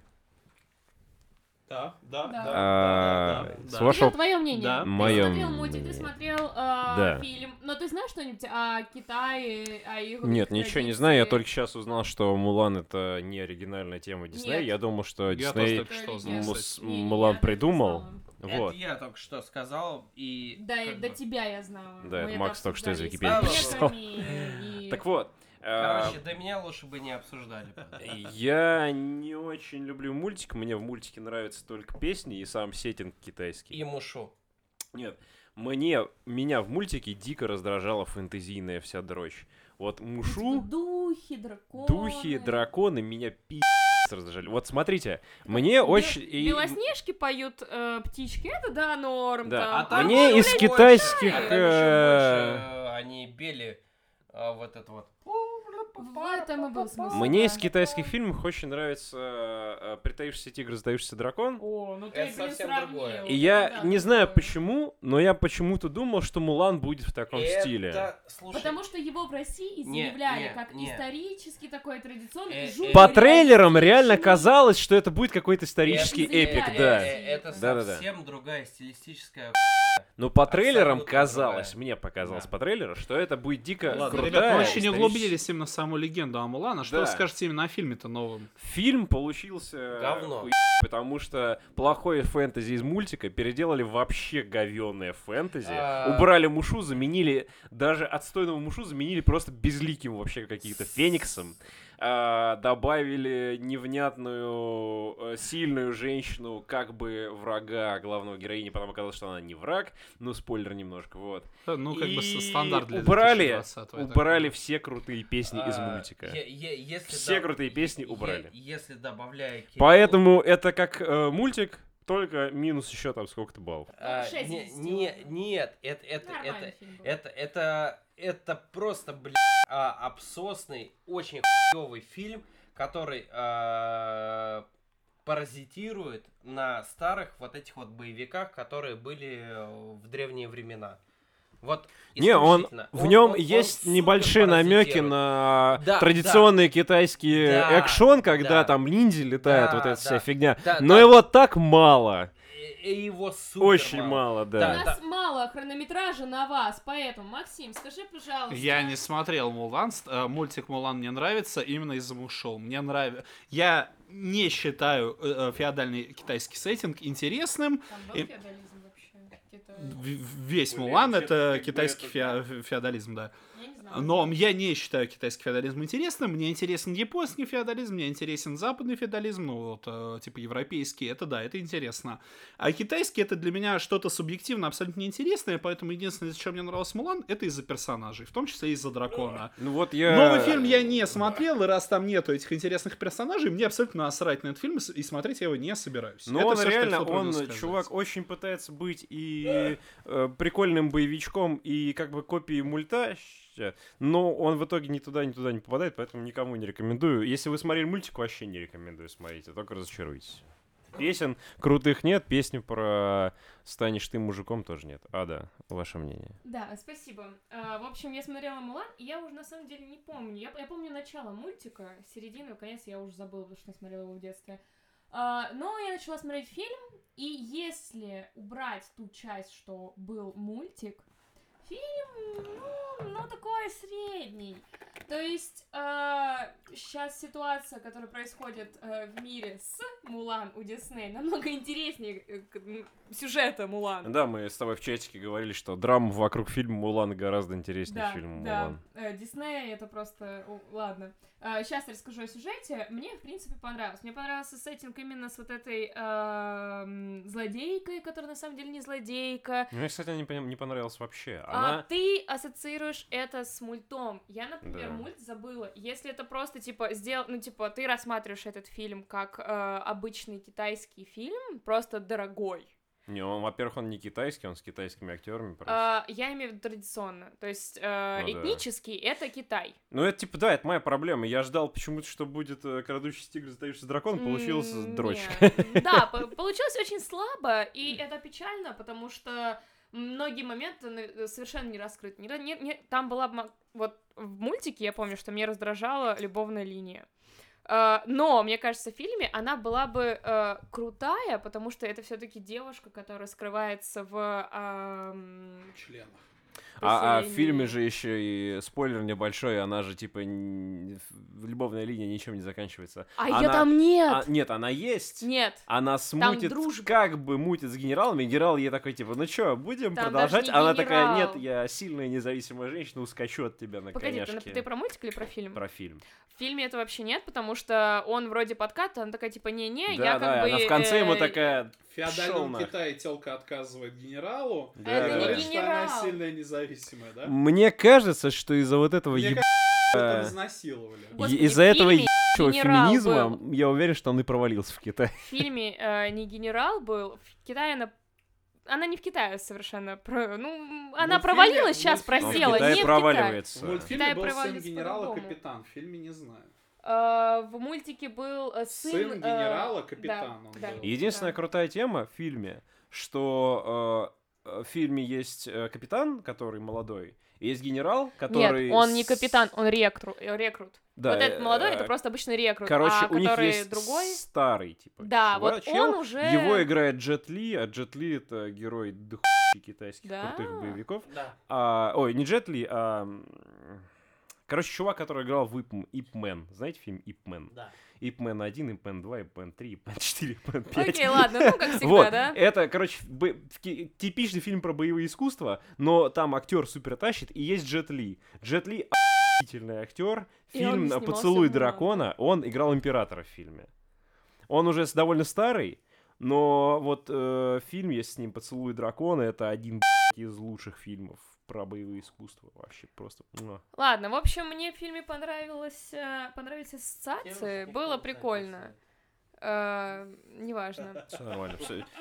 [SPEAKER 5] Да, да,
[SPEAKER 4] Да.
[SPEAKER 3] а, с
[SPEAKER 5] да.
[SPEAKER 3] вашего...
[SPEAKER 4] твое мнение.
[SPEAKER 5] Да.
[SPEAKER 4] Ты
[SPEAKER 3] Моё
[SPEAKER 4] смотрел мультик, ты
[SPEAKER 3] мнение.
[SPEAKER 4] смотрел э,
[SPEAKER 3] Да.
[SPEAKER 4] фильм. Но ты знаешь что-нибудь о Китае, о их
[SPEAKER 3] Нет, ничего не знаю. Я только сейчас узнал, что Мулан это не оригинальная тема Диснея. Я думал, что Дисней Мулан придумал. Вот.
[SPEAKER 2] Это я только что сказал, и...
[SPEAKER 4] Да,
[SPEAKER 2] как
[SPEAKER 4] до
[SPEAKER 2] бы-
[SPEAKER 4] тебя я знала.
[SPEAKER 3] Да,
[SPEAKER 4] Мы
[SPEAKER 3] это Макс только что из Википедии
[SPEAKER 2] прочитал.
[SPEAKER 4] и-
[SPEAKER 3] Так вот. А,
[SPEAKER 2] Короче, до меня лучше бы не обсуждали.
[SPEAKER 3] Я не очень люблю мультик. Мне в мультике нравятся только песни и сам сеттинг китайский.
[SPEAKER 2] И мушу.
[SPEAKER 3] Нет, мне, меня в мультике дико раздражала фэнтезийная вся дрочь. Вот мушу,
[SPEAKER 4] Типа Духи, драконы.
[SPEAKER 3] духи, драконы меня пи***ц раздражали. Вот смотрите, мне
[SPEAKER 4] Бел-
[SPEAKER 3] очень... и-
[SPEAKER 4] Белоснежки поют э, птички, это да, норм.
[SPEAKER 3] Да,
[SPEAKER 4] там.
[SPEAKER 2] А там
[SPEAKER 3] Мне из
[SPEAKER 2] больше,
[SPEAKER 3] китайских,
[SPEAKER 2] а там еще
[SPEAKER 3] э,
[SPEAKER 2] больше, э, они пели а, вот это вот.
[SPEAKER 4] В этом и был смысл.
[SPEAKER 3] Мне из китайских фильмов очень нравится э, «Притаившийся тигр, сдающийся дракон».
[SPEAKER 4] О, ну ты,
[SPEAKER 2] Это
[SPEAKER 4] блин,
[SPEAKER 2] совсем
[SPEAKER 4] сравнил.
[SPEAKER 2] другое.
[SPEAKER 3] И я
[SPEAKER 4] Да,
[SPEAKER 3] не знаю почему, но я почему-то думал, что Мулан будет в таком
[SPEAKER 2] Это,
[SPEAKER 3] стиле.
[SPEAKER 2] слушай,
[SPEAKER 4] Потому что его в России
[SPEAKER 2] Не,
[SPEAKER 4] заявляли
[SPEAKER 2] не,
[SPEAKER 4] как
[SPEAKER 2] не.
[SPEAKER 4] исторический такой традиционный
[SPEAKER 2] Э,
[SPEAKER 4] и
[SPEAKER 2] э,
[SPEAKER 4] жутко
[SPEAKER 3] По трейлерам реально
[SPEAKER 4] реалистичный.
[SPEAKER 3] казалось, что это будет какой-то исторический
[SPEAKER 4] Это
[SPEAKER 3] эпик,
[SPEAKER 4] заявляли.
[SPEAKER 3] да.
[SPEAKER 2] э, это
[SPEAKER 3] Да-да-да.
[SPEAKER 2] совсем другая стилистическая.
[SPEAKER 3] Но по трейлерам
[SPEAKER 2] Абсолютно
[SPEAKER 3] казалось,
[SPEAKER 2] другая.
[SPEAKER 3] мне показалось
[SPEAKER 2] Да.
[SPEAKER 3] по трейлеру, что это будет дико
[SPEAKER 5] Ладно,
[SPEAKER 3] крутая
[SPEAKER 5] ребят, мы вообще не
[SPEAKER 3] историческая-
[SPEAKER 5] углубились именно в саму легенду Амулана. Что
[SPEAKER 3] Да.
[SPEAKER 5] вы скажете именно о фильме-то новом?
[SPEAKER 3] Фильм получился
[SPEAKER 2] Говно.
[SPEAKER 3] хуй- потому что плохое фэнтези из мультика переделали вообще говенное фэнтези.
[SPEAKER 2] А.
[SPEAKER 3] Убрали мушу, заменили даже отстойного мушу заменили просто безликим вообще каким-то фениксом. А, добавили невнятную э, сильную женщину как бы врага главного героини, потом оказалось, что она не враг. Ну, спойлер немножко, вот.
[SPEAKER 5] Да, Ну, как бы
[SPEAKER 3] И
[SPEAKER 5] с- стандарт для
[SPEAKER 3] убрали,
[SPEAKER 5] 2020-го, я так
[SPEAKER 3] убрали все крутые песни из
[SPEAKER 2] А,
[SPEAKER 3] мультика.
[SPEAKER 2] е- е- если
[SPEAKER 3] Все
[SPEAKER 2] да-
[SPEAKER 3] крутые песни
[SPEAKER 2] е-
[SPEAKER 3] убрали.
[SPEAKER 2] Если добавляя Кириллу-
[SPEAKER 3] Поэтому это как э, мультик, только минус еще там сколько-то баллов.
[SPEAKER 2] А, не-
[SPEAKER 4] из
[SPEAKER 2] не- нет, это, это,
[SPEAKER 4] Нормальный
[SPEAKER 2] это,
[SPEAKER 4] фильм был.
[SPEAKER 2] это, это, это просто, блядь, а, обсосный, очень хуёвый фильм, который а, паразитирует на старых вот этих вот боевиках, которые были э, в древние времена. Вот
[SPEAKER 3] Не, он
[SPEAKER 2] исключительно.
[SPEAKER 3] в
[SPEAKER 2] Он-
[SPEAKER 3] нем
[SPEAKER 2] он- он
[SPEAKER 3] есть
[SPEAKER 2] супер
[SPEAKER 3] небольшие намеки на
[SPEAKER 2] Да,
[SPEAKER 3] традиционные китайские
[SPEAKER 2] Да,
[SPEAKER 3] экшон, когда
[SPEAKER 2] да.
[SPEAKER 3] там ниндзя летают,
[SPEAKER 2] Да,
[SPEAKER 3] вот эта
[SPEAKER 2] да.
[SPEAKER 3] вся фигня.
[SPEAKER 2] Да,
[SPEAKER 3] Но
[SPEAKER 2] да.
[SPEAKER 3] его так мало,
[SPEAKER 2] его супер
[SPEAKER 3] очень
[SPEAKER 2] мало.
[SPEAKER 3] мало,
[SPEAKER 4] У
[SPEAKER 3] да.
[SPEAKER 2] Да.
[SPEAKER 4] нас мало хронометража на вас, поэтому, Максим, скажи, пожалуйста.
[SPEAKER 5] Я не смотрел Мулан, ст- э, мультик Мулан мне нравится именно из-за Мушоу. Мне нравится. Я не считаю э, э, феодальный китайский сеттинг интересным.
[SPEAKER 4] Там был
[SPEAKER 5] И-
[SPEAKER 4] феодализм вообще?
[SPEAKER 5] В- Весь Мулан это китайский
[SPEAKER 3] это
[SPEAKER 5] фе- феодализм, да. Но я не считаю китайский феодализм интересным. Мне интересен японский феодализм, мне интересен западный феодализм, ну вот, э, типа европейский, это да, это интересно. А китайский это для меня что-то субъективно абсолютно неинтересное, поэтому единственное, из-за чего мне нравился Мулан, это из-за персонажей, в том числе из-за дракона.
[SPEAKER 3] Ну вот я...
[SPEAKER 5] Новый фильм я не смотрел, и раз там нету этих интересных персонажей, мне абсолютно насрать на этот фильм, и смотреть я его не собираюсь.
[SPEAKER 3] Ну
[SPEAKER 5] Это
[SPEAKER 3] он
[SPEAKER 5] я
[SPEAKER 3] реально, он,
[SPEAKER 5] сказать.
[SPEAKER 3] чувак, очень пытается быть и э, прикольным боевичком, и как бы копией мульта, ща, но он в итоге ни туда, ни туда не попадает, поэтому никому не рекомендую. Если вы смотрели мультик, вообще не рекомендую смотреть, а только разочаруйтесь. Песен крутых нет, песни про «Станешь ты мужиком» тоже нет. А, да, ваше мнение.
[SPEAKER 4] Да, спасибо. А, в общем, я смотрела Мулан, и я уже на самом деле не помню. Я, я помню начало мультика, середину, конец я уже забыла, потому что я смотрела его в детстве. А, но я начала смотреть фильм, и если убрать ту часть, что был мультик, фильм, ну, ну такой средний. То есть сейчас ситуация, которая происходит э, в мире с Мулан у Дисней намного интереснее э, сюжета Мулан.
[SPEAKER 3] Да, мы с тобой в чатике говорили, что драма вокруг фильма Мулан гораздо интереснее
[SPEAKER 4] Да,
[SPEAKER 3] фильма
[SPEAKER 4] да.
[SPEAKER 3] Мулан.
[SPEAKER 4] Э, Дисней это просто... ладно. Сейчас расскажу о сюжете. Мне, в принципе, понравилось. Мне понравился сеттинг именно с вот этой эм, злодейкой, которая на самом деле не злодейка.
[SPEAKER 3] Мне, кстати, не, пон- не понравилось вообще.
[SPEAKER 4] А ты ассоциируешь это с мультом. Я, например,
[SPEAKER 3] Да.
[SPEAKER 4] мульт забыла. Если это просто, типа, сделал... Ну, типа, ты рассматриваешь этот фильм как э, обычный китайский фильм, просто дорогой.
[SPEAKER 3] Не, он, во-первых, он не китайский, он с китайскими актерами просто.
[SPEAKER 4] А, я имею в виду традиционно. То есть э,
[SPEAKER 3] Ну да.
[SPEAKER 4] этнический — это Китай.
[SPEAKER 3] Ну, это типа, да, это моя проблема. Я ждал почему-то, что будет э, крадущийся тигр, затаившийся дракон, получилось
[SPEAKER 4] М,
[SPEAKER 3] дрочка.
[SPEAKER 4] нет. Да, по- получилось очень слабо, и это печально, потому что многие моменты совершенно не раскрыты. Не- не- не- там была вот в мультике, я помню, что мне раздражала любовная линия. Э, Но, мне кажется, в фильме она была бы э, крутая, потому что это все-таки девушка, которая скрывается в ам,
[SPEAKER 5] Членах.
[SPEAKER 3] А, а в фильме же еще и спойлер небольшой, она же типа н- любовная линия ничем не заканчивается.
[SPEAKER 4] А ее
[SPEAKER 3] Она-
[SPEAKER 4] там нет!
[SPEAKER 3] А, нет, она есть.
[SPEAKER 4] Нет.
[SPEAKER 3] Она смутит, как бы мутит с генералом, и генерал ей такой, типа, ну чё, будем
[SPEAKER 4] Там
[SPEAKER 3] продолжать? Она такая,
[SPEAKER 4] генерал.
[SPEAKER 3] нет, я сильная независимая женщина, ускочу от тебя на
[SPEAKER 4] Погоди, ты,
[SPEAKER 3] коняшке.
[SPEAKER 4] ты про мультик или про фильм?
[SPEAKER 3] Про фильм.
[SPEAKER 4] В фильме это вообще нет, потому что он вроде подкат, она такая типа не-не,
[SPEAKER 3] да,
[SPEAKER 4] я
[SPEAKER 3] да,
[SPEAKER 4] как бы...
[SPEAKER 3] она в конце ему
[SPEAKER 4] э,
[SPEAKER 3] такая,
[SPEAKER 5] В феодальном. Китае телка отказывает генералу.
[SPEAKER 3] Да,
[SPEAKER 4] Это
[SPEAKER 3] да,
[SPEAKER 4] не
[SPEAKER 5] говорит,
[SPEAKER 3] да.
[SPEAKER 5] что она
[SPEAKER 4] генерал.
[SPEAKER 5] сильная независимая, да?
[SPEAKER 3] Мне кажется, что из-за вот этого
[SPEAKER 5] Мне
[SPEAKER 3] еб...
[SPEAKER 5] Это изнасиловали.
[SPEAKER 4] Господи,
[SPEAKER 3] из-за этого ебучего
[SPEAKER 4] генерал
[SPEAKER 3] феминизма,
[SPEAKER 4] был.
[SPEAKER 3] я уверен, что он и провалился в Китае.
[SPEAKER 4] В фильме э, не генерал был, в Китае она... Она не в Китае совершенно. про- Ну, она
[SPEAKER 5] мультфильме-
[SPEAKER 4] провалилась, сейчас
[SPEAKER 5] в
[SPEAKER 4] просела,
[SPEAKER 3] Китае
[SPEAKER 4] не в Китае.
[SPEAKER 3] проваливается.
[SPEAKER 5] В мультфильме
[SPEAKER 4] Китай
[SPEAKER 5] был сын
[SPEAKER 4] провалится
[SPEAKER 5] генерала
[SPEAKER 4] по-другому.
[SPEAKER 5] капитан, в фильме не знаю.
[SPEAKER 4] Э, в мультике был э, сын...
[SPEAKER 5] Сын
[SPEAKER 4] э,
[SPEAKER 5] генерала
[SPEAKER 4] да,
[SPEAKER 5] капитан он
[SPEAKER 4] да.
[SPEAKER 5] был.
[SPEAKER 3] Единственная
[SPEAKER 4] Да.
[SPEAKER 3] крутая тема в фильме, что в фильме есть капитан, который молодой, и есть генерал, который...
[SPEAKER 4] Нет, он не капитан, он рекрут. э, рекрут.
[SPEAKER 3] Да,
[SPEAKER 4] вот этот молодой,
[SPEAKER 3] э,
[SPEAKER 4] это просто обычный рекрут.
[SPEAKER 3] Короче,
[SPEAKER 4] а
[SPEAKER 3] у них есть
[SPEAKER 4] другой...
[SPEAKER 3] старый, типа,
[SPEAKER 4] Да,
[SPEAKER 3] чувак-
[SPEAKER 4] вот
[SPEAKER 3] чел.
[SPEAKER 4] он уже...
[SPEAKER 3] Его играет Джет Ли, а Джет Ли это герой дохуища китайских
[SPEAKER 4] Да.
[SPEAKER 3] крутых боевиков.
[SPEAKER 2] Да.
[SPEAKER 3] А, ой, не Джет Ли, а... Короче, чувак, который играл в Ип, Ип Мэн. Знаете фильм Ип Мэн?
[SPEAKER 2] Да.
[SPEAKER 3] Ип Мэн 1, Ип Мэн 2, Ип Мэн 3, Ип Мэн 4, Ип Мэн 5.
[SPEAKER 4] Окей, ладно, ну как всегда,
[SPEAKER 3] вот,
[SPEAKER 4] да?
[SPEAKER 3] это, короче, бо- типичный фильм про боевые искусства, но там актер супер тащит, и есть Джет Ли. Джет Ли охуительный актер. Фильм «Поцелуй дракона», он играл императора в фильме. Он уже довольно старый, но вот э, фильм есть с ним «Поцелуй дракона», это один из лучших фильмов про боевые искусства. Вообще просто...
[SPEAKER 4] Ладно, в общем, мне в фильме понравилось, э, понравились ассоциации, было прикольно. Э, Неважно.
[SPEAKER 3] Всё нормально,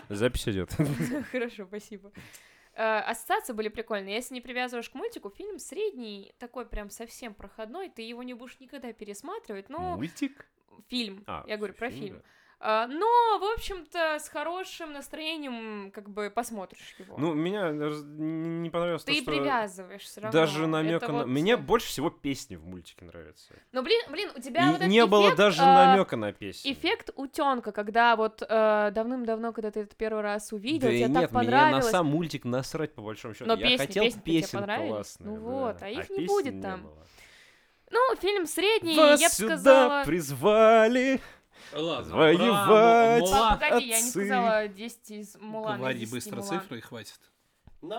[SPEAKER 3] запись идет.
[SPEAKER 4] Хорошо, спасибо. Э, Ассоциации были прикольные. Если не привязываешь к мультику, фильм средний, такой прям совсем проходной, ты его не будешь никогда пересматривать. Ну,
[SPEAKER 3] Мультик?
[SPEAKER 4] фильм,
[SPEAKER 3] А,
[SPEAKER 4] я говорю про
[SPEAKER 3] фильм,
[SPEAKER 4] фильм.
[SPEAKER 3] да.
[SPEAKER 4] А, Но, в общем-то, с хорошим настроением, как бы посмотришь его.
[SPEAKER 3] Ну, меня не не понравилось
[SPEAKER 4] ты
[SPEAKER 3] то, что...
[SPEAKER 4] привязываешь все равно.
[SPEAKER 3] Даже намека на...
[SPEAKER 4] вот-
[SPEAKER 3] Мне больше всего песни в мультике нравятся.
[SPEAKER 4] Ну, блин, блин, у тебя
[SPEAKER 3] И
[SPEAKER 4] вот
[SPEAKER 3] не было
[SPEAKER 4] эффект,
[SPEAKER 3] даже
[SPEAKER 4] а,
[SPEAKER 3] намека на песню.
[SPEAKER 4] Эффект утенка, когда вот э, давным-давно, когда ты это первый раз увидел,
[SPEAKER 3] да
[SPEAKER 4] тебе
[SPEAKER 3] нет,
[SPEAKER 4] так
[SPEAKER 3] меня на
[SPEAKER 4] понравилось.
[SPEAKER 3] сам мультик насрать, по большому счету.
[SPEAKER 4] Но
[SPEAKER 3] Я
[SPEAKER 4] песни-
[SPEAKER 3] хотел
[SPEAKER 4] тебе
[SPEAKER 3] песен классных,
[SPEAKER 4] Ну
[SPEAKER 3] да.
[SPEAKER 4] вот, а их не
[SPEAKER 3] песен
[SPEAKER 4] будет там.
[SPEAKER 3] было.
[SPEAKER 4] Ну, фильм средний,
[SPEAKER 3] Вас
[SPEAKER 4] я бы
[SPEAKER 3] сюда
[SPEAKER 4] сказала...
[SPEAKER 3] призвали.
[SPEAKER 5] Ладно,
[SPEAKER 3] Воевать.
[SPEAKER 5] про Му-
[SPEAKER 4] Па-
[SPEAKER 5] Мулан.
[SPEAKER 4] Погоди, я не сказала 10 из Мулана.
[SPEAKER 5] Говори
[SPEAKER 4] 10
[SPEAKER 5] быстро
[SPEAKER 4] Мулан.
[SPEAKER 5] цифры и хватит.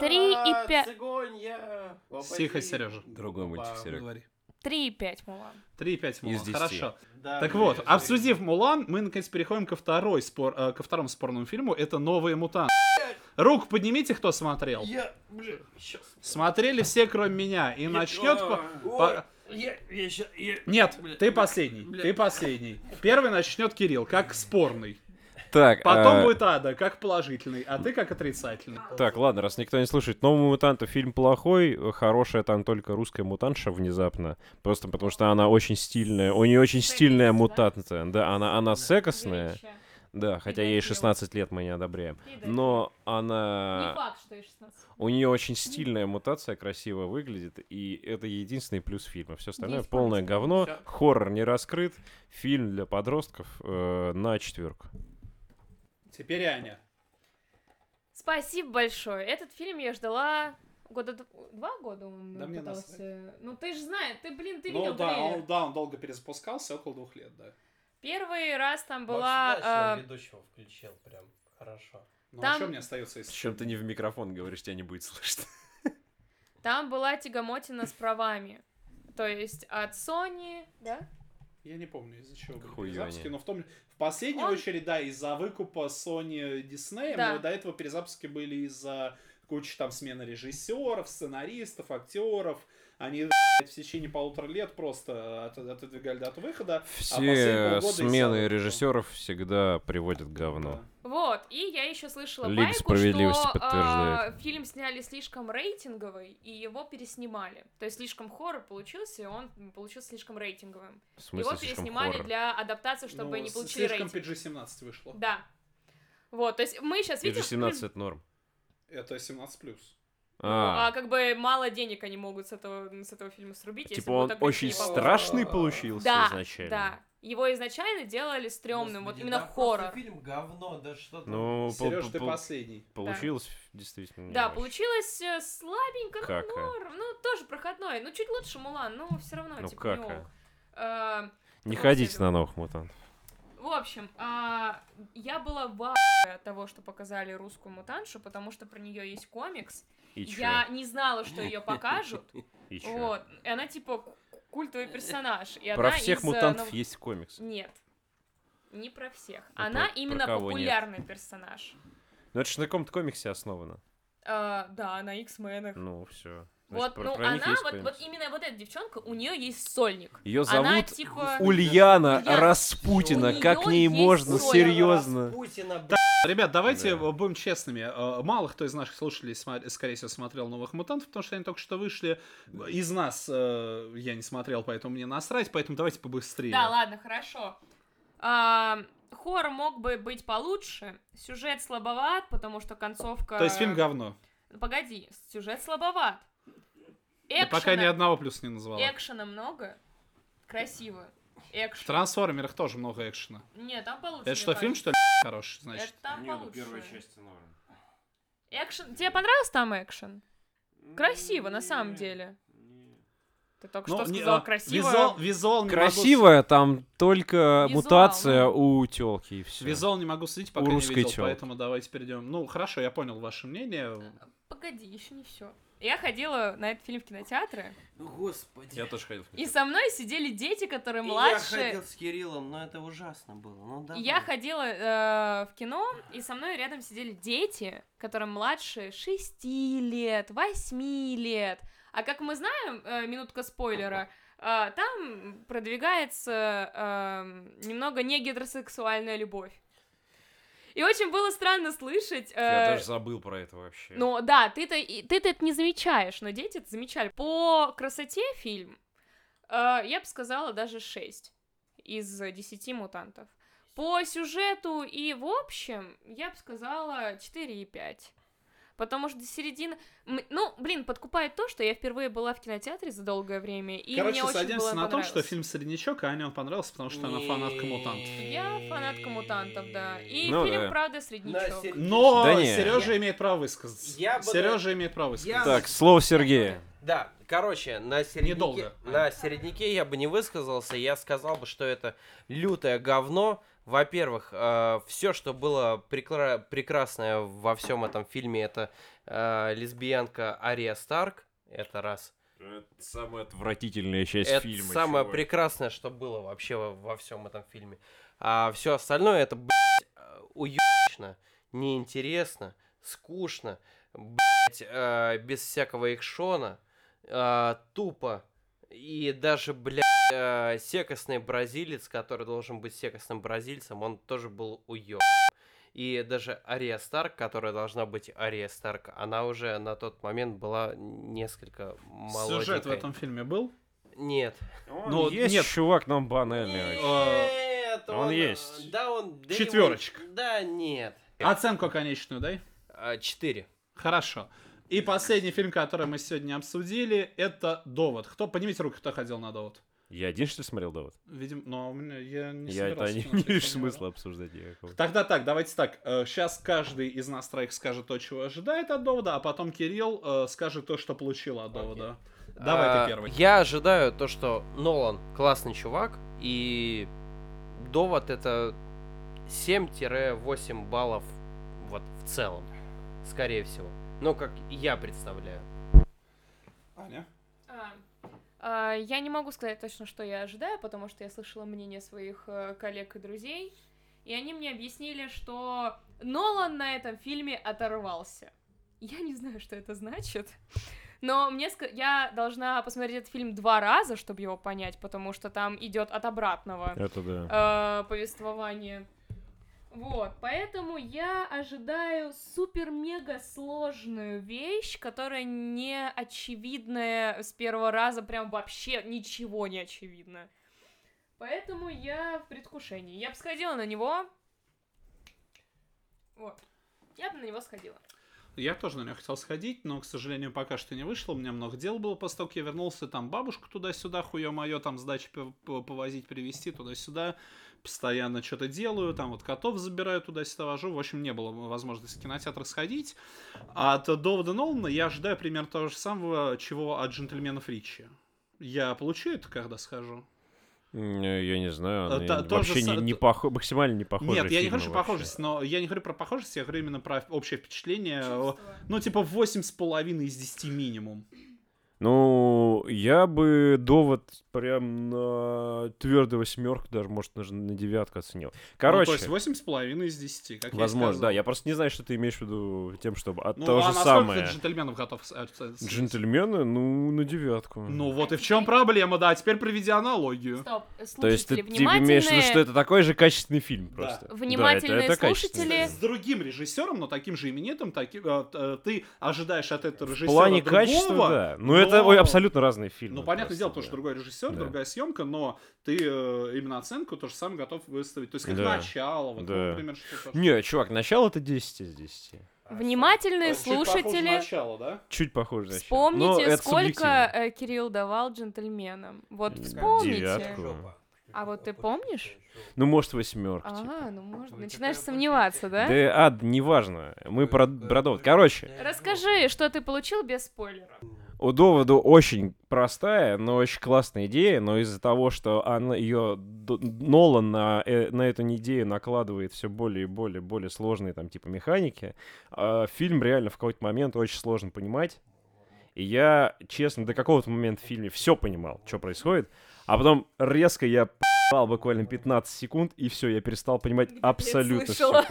[SPEAKER 4] Три и пять.
[SPEAKER 2] Цигонья,
[SPEAKER 5] Тихо, Сережа.
[SPEAKER 3] Другой мультик, Серега.
[SPEAKER 5] Говори.
[SPEAKER 4] 3,5 Мулан.
[SPEAKER 5] 3,5 Мулан.
[SPEAKER 3] Из 10.
[SPEAKER 5] Хорошо.
[SPEAKER 2] Да,
[SPEAKER 5] Так вот,
[SPEAKER 2] блин.
[SPEAKER 5] обсудив Мулан, мы наконец переходим ко, второй спор, э, ко второму спорному фильму. Это «Новые мутанты». Руку поднимите, кто смотрел.
[SPEAKER 2] Я, блин, сейчас.
[SPEAKER 5] Смотрели все, кроме меня. И начнет... по- по-
[SPEAKER 2] Я, я, ща- я-
[SPEAKER 5] Нет,
[SPEAKER 2] Бля.
[SPEAKER 5] ты последний.
[SPEAKER 2] Бля.
[SPEAKER 5] Ты последний. Первый начнет Кирилл, как спорный.
[SPEAKER 3] Так,
[SPEAKER 5] Потом
[SPEAKER 3] а,
[SPEAKER 5] будет Ада, как положительный, а ты как отрицательный.
[SPEAKER 3] Так, ладно, раз никто не слушает. «Новый мутант» фильм плохой, хорошая там только русская мутантша внезапно. Просто потому что она очень стильная. У нее очень стильная мутация. Да, она, она секосная. Да, хотя ей 16 лет мы не одобряем. Но
[SPEAKER 4] Не
[SPEAKER 3] она...
[SPEAKER 4] факт, что и 16.
[SPEAKER 3] У нее очень стильная мутация, красиво выглядит, и это единственный плюс фильма. Все остальное
[SPEAKER 4] Есть
[SPEAKER 3] полное
[SPEAKER 4] плюс.
[SPEAKER 3] говно.
[SPEAKER 2] Всё.
[SPEAKER 3] Хоррор не раскрыт. Фильм для подростков э, на четверку.
[SPEAKER 5] Теперь Аня.
[SPEAKER 4] Спасибо большое. Этот фильм я ждала года два года он
[SPEAKER 5] Да мне
[SPEAKER 4] пытался. Ну ты же знаешь, ты блин, ты
[SPEAKER 5] Ну
[SPEAKER 4] видел
[SPEAKER 5] да,
[SPEAKER 4] трейлер.
[SPEAKER 5] он, да, он долго перезапускался, около двух лет, да.
[SPEAKER 4] Первый раз там была... э,
[SPEAKER 2] ведущего включил, прям хорошо.
[SPEAKER 5] Ну,
[SPEAKER 4] Там-
[SPEAKER 5] а что мне остается, если...
[SPEAKER 3] Причем ты не в микрофон говоришь, тебя не будет слышно.
[SPEAKER 4] Там была тягомотина с правами. То есть от Sony, да?
[SPEAKER 5] Я не помню, из-за чего были перезапуски, но в том... В последнюю
[SPEAKER 4] Он-
[SPEAKER 5] очередь, да, из-за выкупа Sony Disney,
[SPEAKER 4] Да.
[SPEAKER 5] но до этого перезапуски были из-за кучи там смены режиссеров, сценаристов, актеров. Они в течение полутора лет просто от- отодвигали дату выхода. а
[SPEAKER 3] Все
[SPEAKER 5] из-за
[SPEAKER 3] смены режиссеров всегда приводят к говну.
[SPEAKER 5] Да.
[SPEAKER 4] Вот, и я еще слышала
[SPEAKER 3] Лига
[SPEAKER 4] байку,
[SPEAKER 3] справедливости
[SPEAKER 4] что
[SPEAKER 3] подтверждает.
[SPEAKER 4] а, фильм сняли слишком рейтинговый, и его переснимали. То есть слишком хоррор получился, и он получился слишком рейтинговым.
[SPEAKER 3] В смысле,
[SPEAKER 4] его
[SPEAKER 3] слишком
[SPEAKER 4] переснимали
[SPEAKER 3] хоррор.
[SPEAKER 4] для адаптации, чтобы
[SPEAKER 5] Ну,
[SPEAKER 4] не получили
[SPEAKER 5] слишком
[SPEAKER 4] рейтинг.
[SPEAKER 5] PG-17 вышло.
[SPEAKER 4] Да. Вот, то есть мы сейчас видим...
[SPEAKER 3] PG-17 это норм.
[SPEAKER 5] Это 17 плюс.
[SPEAKER 4] А,
[SPEAKER 3] А,
[SPEAKER 4] как бы мало денег они могут с этого, с этого фильма срубить, если
[SPEAKER 3] типа он очень страшный получился
[SPEAKER 4] Да,
[SPEAKER 3] изначально.
[SPEAKER 4] да. Его изначально делали стрёмным, вот именно хоррор.
[SPEAKER 2] фильм говно, да что там.
[SPEAKER 3] Ну,
[SPEAKER 5] Сереж, ты последний.
[SPEAKER 3] получилось действительно. не
[SPEAKER 4] Да,
[SPEAKER 3] очень.
[SPEAKER 4] получилось э, слабенько, ну,
[SPEAKER 3] Кака.
[SPEAKER 4] норм, ну, тоже проходной, ну, чуть лучше Мулан, но все равно,
[SPEAKER 3] Ну
[SPEAKER 4] типа,
[SPEAKER 3] как?
[SPEAKER 4] не
[SPEAKER 3] а?
[SPEAKER 4] ок. Э,
[SPEAKER 3] Не ходите на новых мутантов.
[SPEAKER 4] В общем, а, я была в от того, что показали русскую мутаншу, потому что про нее есть комикс.
[SPEAKER 3] И чё?
[SPEAKER 4] Я не знала, что ее покажут.
[SPEAKER 3] И чё?
[SPEAKER 4] Вот. И она типа ку- культовый персонаж. И
[SPEAKER 3] Про
[SPEAKER 4] она
[SPEAKER 3] всех
[SPEAKER 4] из, э,
[SPEAKER 3] мутантов
[SPEAKER 4] нов-
[SPEAKER 3] есть комикс.
[SPEAKER 4] Нет. Не про всех.
[SPEAKER 3] А
[SPEAKER 4] Она
[SPEAKER 3] про- про
[SPEAKER 4] именно
[SPEAKER 3] нет?
[SPEAKER 4] популярный персонаж.
[SPEAKER 3] Ну это же на каком-то комиксе основано.
[SPEAKER 4] А, да, на X-менах.
[SPEAKER 3] Ну, все.
[SPEAKER 4] Вот, ну она, вот, вот именно вот эта девчонка, у нее есть сольник.
[SPEAKER 3] Ее
[SPEAKER 4] Она
[SPEAKER 3] зовут
[SPEAKER 4] типа...
[SPEAKER 3] Ульяна
[SPEAKER 4] Я-
[SPEAKER 3] Распутина.
[SPEAKER 4] У
[SPEAKER 3] Как ней можно?
[SPEAKER 4] соль.
[SPEAKER 3] Серьезно?
[SPEAKER 2] Путина,
[SPEAKER 5] Ребят, давайте
[SPEAKER 3] Да.
[SPEAKER 5] будем честными. Э, Мало кто из наших слушателей, скорее всего, смотрел «Новых мутантов», потому что они только что вышли. Из нас э, я не смотрел, поэтому мне насрать, поэтому давайте побыстрее.
[SPEAKER 4] Да, ладно, хорошо. А, хоррор мог бы быть получше. Сюжет слабоват, потому что концовка...
[SPEAKER 5] То есть фильм говно.
[SPEAKER 4] Погоди, сюжет слабоват.
[SPEAKER 5] Ты пока ни
[SPEAKER 4] Экшена,
[SPEAKER 5] одного плюса не назвала.
[SPEAKER 4] экшена много. Красиво.
[SPEAKER 5] В
[SPEAKER 4] Экшен.
[SPEAKER 5] «Трансформерах» тоже много экшена.
[SPEAKER 4] Нет, там получше.
[SPEAKER 5] Это что, фильм, что ли, хороший, значит?
[SPEAKER 4] Это там
[SPEAKER 3] ну,
[SPEAKER 4] получше. Экшен. Тебе понравился там экшен? Красиво, на самом деле. Ты только что
[SPEAKER 5] не,
[SPEAKER 4] сказал
[SPEAKER 5] а,
[SPEAKER 4] красиво.
[SPEAKER 5] Визуал, визуал не могу
[SPEAKER 3] Красивая, там только
[SPEAKER 4] Визуал,
[SPEAKER 3] мутация
[SPEAKER 4] ну.
[SPEAKER 3] у телки и все.
[SPEAKER 5] Визуал не могу судить, пока
[SPEAKER 3] У
[SPEAKER 5] не
[SPEAKER 3] русской
[SPEAKER 5] видел,
[SPEAKER 3] тёлки.
[SPEAKER 5] поэтому давайте перейдем. Ну, хорошо, я понял ваше мнение.
[SPEAKER 4] Погоди, еще не все. Я ходила на этот фильм в кинотеатры,
[SPEAKER 2] Господи.
[SPEAKER 3] Я тоже ходил.
[SPEAKER 4] и со мной сидели дети, которые
[SPEAKER 2] И
[SPEAKER 4] младше.
[SPEAKER 2] Я ходил с Кириллом, но это ужасно было. Ну,
[SPEAKER 4] И
[SPEAKER 2] давай.
[SPEAKER 4] Я ходила э, в кино, и со мной рядом сидели дети, которым младше 6 лет, 8 лет. А как мы знаем, э, минутка спойлера, э, там продвигается э, немного не гетеросексуальная любовь. И очень было странно слышать. э,
[SPEAKER 3] Я даже забыл про это вообще.
[SPEAKER 4] ну да, ты-то, ты-то это не замечаешь, но дети это замечали. По красоте фильм, э, я бы сказала, даже 6 из 10 мутантов. По сюжету и в общем, я бы сказала 4,5. Потому что до середины... м- Ну, блин, подкупает то, что я впервые была в кинотеатре за долгое время, и
[SPEAKER 5] Короче,
[SPEAKER 4] мне очень
[SPEAKER 5] садимся
[SPEAKER 4] было
[SPEAKER 5] на том, что фильм «Среднячок», а Ане он понравился, потому что она фанатка мутантов.
[SPEAKER 4] Я фанатка мутантов, да. И
[SPEAKER 3] Ну
[SPEAKER 4] фильм,
[SPEAKER 3] да.
[SPEAKER 4] правда, среднячок.
[SPEAKER 5] Но
[SPEAKER 3] Да.
[SPEAKER 5] Сережа имеет право высказаться.
[SPEAKER 2] Я
[SPEAKER 5] Сережа имеет право высказаться.
[SPEAKER 2] Я-
[SPEAKER 3] Так, слово Сергея.
[SPEAKER 2] Да, короче, на середняке,
[SPEAKER 5] Недолго.
[SPEAKER 2] на середняке я бы не высказался, я сказал бы, что это лютое говно. Во-первых, все, что было прекра- прекрасное во всем этом фильме, это э, лесбиянка Ария Старк. Это раз.
[SPEAKER 3] Это самая отвратительная часть
[SPEAKER 2] это
[SPEAKER 3] фильма.
[SPEAKER 2] самое
[SPEAKER 3] чувак.
[SPEAKER 2] прекрасное, что было вообще во, во всем этом фильме. А все остальное это, блядь, э, уебищно, неинтересно, скучно, блядь, э, без всякого экшона, э, тупо. И даже, блядь, э, секостный бразилец, который должен быть секостным бразильцем, он тоже был уеб. И даже Ария Старк, которая должна быть Ария Старк, она уже на тот момент была несколько молоденькой.
[SPEAKER 5] Сюжет в этом фильме был?
[SPEAKER 2] Нет.
[SPEAKER 3] Он
[SPEAKER 5] Ну,
[SPEAKER 3] есть
[SPEAKER 5] нет.
[SPEAKER 3] чувак, но он банальный.
[SPEAKER 2] Нет,
[SPEAKER 3] Он есть.
[SPEAKER 2] Да, он... да
[SPEAKER 5] Четвёрочка.
[SPEAKER 2] его- Да, нет.
[SPEAKER 5] Оценку конечную дай.
[SPEAKER 2] А, Четыре.
[SPEAKER 5] Хорошо. И последний фильм, который мы сегодня обсудили, это «Довод». Кто, поднимите руку, кто ходил на «Довод».
[SPEAKER 3] Я один, что ли, смотрел довод?
[SPEAKER 5] Видимо, но у меня я не
[SPEAKER 3] Я это не, не вижу смысла обсуждать никакого.
[SPEAKER 5] Тогда так, давайте так. Сейчас каждый из нас троих скажет то, чего ожидает от довода, а потом Кирилл э, скажет то, что получил от довода. Давай
[SPEAKER 2] А,
[SPEAKER 5] ты первый.
[SPEAKER 2] Я ожидаю то, что Нолан классный чувак, и довод это 7-8 баллов вот в целом, скорее всего. Ну, как я представляю.
[SPEAKER 5] Аня?
[SPEAKER 4] А, а, я не могу сказать точно, что я ожидаю, потому что я слышала мнение своих э, коллег и друзей, и они мне объяснили, что Нолан на этом фильме оторвался. Я не знаю, что это значит. Но мне ска- я должна посмотреть этот фильм два раза, чтобы его понять, потому что там идет от обратного
[SPEAKER 3] Это да.
[SPEAKER 4] э, повествования. Вот, поэтому я ожидаю супер-мега сложную вещь, которая не очевидная с первого раза, прям вообще ничего не очевидно. Поэтому я в предвкушении. Я бы сходила на него. Вот. Я бы на него сходила.
[SPEAKER 5] Я тоже на него хотел сходить, но, к сожалению, пока что не вышло. У меня много дел было после того, я вернулся. Там бабушку туда-сюда, хуё моё, там сдачи повозить, привезти туда-сюда. Постоянно что-то делаю, там вот котов забираю туда-сюда вожу. В общем, не было возможности в кинотеатр сходить. А от Довода Нолана я ожидаю примерно того же самого, чего от джентльменов Ричи. Я получу это, когда схожу?
[SPEAKER 3] М, Я не знаю,
[SPEAKER 5] Э,
[SPEAKER 3] она
[SPEAKER 5] та- то же
[SPEAKER 3] вообще не, не похо- максимально не похожа.
[SPEAKER 5] Нет, я не говорю, что похожесть, но я не говорю про похожесть, я говорю именно про общее впечатление.
[SPEAKER 4] Чувство.
[SPEAKER 5] Ну, типа 8,5 из 10 минимум.
[SPEAKER 3] Ну, я бы довод прям на твердую восьмерку, даже, может, даже на девятку оценил.
[SPEAKER 5] Ну,
[SPEAKER 3] Короче,
[SPEAKER 5] то есть 8,5 из 10, как я и
[SPEAKER 3] возможно,
[SPEAKER 5] сказал.
[SPEAKER 3] да. Я просто не знаю, что ты имеешь в виду тем, чтобы от
[SPEAKER 5] Ну,
[SPEAKER 3] то
[SPEAKER 5] а
[SPEAKER 3] же
[SPEAKER 5] насколько
[SPEAKER 3] самое.
[SPEAKER 5] ты джентльменов готов... с- э, с- с-
[SPEAKER 3] Джентльмены, ну, на девятку.
[SPEAKER 5] Ну, вот и в чем проблема, да. Теперь проведи аналогию.
[SPEAKER 4] Стоп,
[SPEAKER 3] То есть ты,
[SPEAKER 4] слушатели,
[SPEAKER 3] ты имеешь в виду, что это такой же качественный фильм
[SPEAKER 5] Да.
[SPEAKER 3] просто? Да,
[SPEAKER 4] Внимательные
[SPEAKER 3] это- это качественный
[SPEAKER 4] слушатели-.
[SPEAKER 5] С другим режиссером, но таким же именитым, таким, э, э, ты ожидаешь от этого
[SPEAKER 3] В
[SPEAKER 5] режиссера
[SPEAKER 3] плане
[SPEAKER 5] другого,
[SPEAKER 3] качества, да. Ну, это
[SPEAKER 5] но-
[SPEAKER 3] ой, абсолютно разные фильмы.
[SPEAKER 5] Ну, понятное дело, потому
[SPEAKER 3] да.
[SPEAKER 5] что другой режиссер,
[SPEAKER 3] Да.
[SPEAKER 5] другая съемка, но ты э, именно оценку то же самое готов выставить. То есть как
[SPEAKER 3] Да.
[SPEAKER 5] начало, вот,
[SPEAKER 3] Да.
[SPEAKER 5] ну, например, что-то.
[SPEAKER 3] Не, чувак, начало это 10 из 10.
[SPEAKER 4] Внимательные
[SPEAKER 5] Чуть похоже на
[SPEAKER 4] слушатели,
[SPEAKER 5] начало, да?
[SPEAKER 3] Чуть похоже на. Но
[SPEAKER 4] вспомните,
[SPEAKER 3] это
[SPEAKER 4] сколько э, Кирилл давал джентльменам. Вот вспомните.
[SPEAKER 3] девятку.
[SPEAKER 4] А вот ты помнишь?
[SPEAKER 3] Ну, может, восьмерка.
[SPEAKER 4] Ага, ну может, начинаешь сомневаться, да?
[SPEAKER 3] Да, ад, неважно. Мы про, про довод. Короче,
[SPEAKER 4] Расскажи, что ты получил без спойлеров.
[SPEAKER 3] У довода очень простая, но очень классная идея, но из-за того, что она ее Нолан на, э, на эту идею накладывает все более и более более сложные там типа механики, а фильм реально в какой-то момент очень сложно понимать. И я, честно, до какого-то момента в фильме все понимал, что происходит, а потом резко я п***ал буквально 15 секунд, и все, я перестал понимать абсолютно все.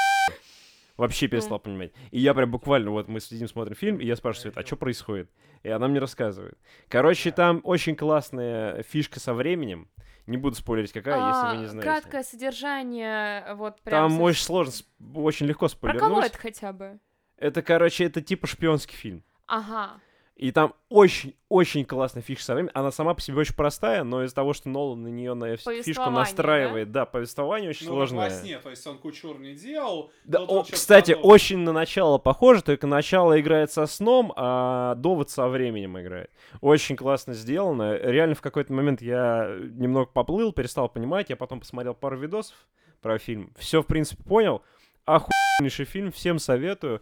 [SPEAKER 3] Вообще перестал понимать. И я прям буквально, вот мы сидим, смотрим фильм, и я спрашиваю, Свет, а что происходит? И она мне рассказывает. Короче, там очень классная фишка со временем. Не буду спойлерить, какая, если вы не
[SPEAKER 4] А,
[SPEAKER 3] знаете.
[SPEAKER 4] Краткое содержание, вот прям...
[SPEAKER 3] Там
[SPEAKER 4] со-
[SPEAKER 3] очень сложно, очень легко спойлернуть.
[SPEAKER 4] это хотя бы?
[SPEAKER 3] Это, короче, это типа шпионский фильм.
[SPEAKER 4] Ага.
[SPEAKER 3] И там очень-очень классная фишка со временем. Она сама по себе очень простая, но из-за того, что Нолан на нее на фишку настраивает, да, повествование очень
[SPEAKER 5] Ну,
[SPEAKER 3] сложное.
[SPEAKER 5] во сне, то есть он кучур не делал.
[SPEAKER 3] Да, о, кстати,
[SPEAKER 5] подобное.
[SPEAKER 3] очень на начало похоже, только начало играет со сном, а довод со временем играет. Очень классно сделано. Реально в какой-то момент я немного поплыл, перестал понимать, я потом посмотрел пару видосов про фильм. Все, в принципе, понял. Охуеннейший фильм, всем советую.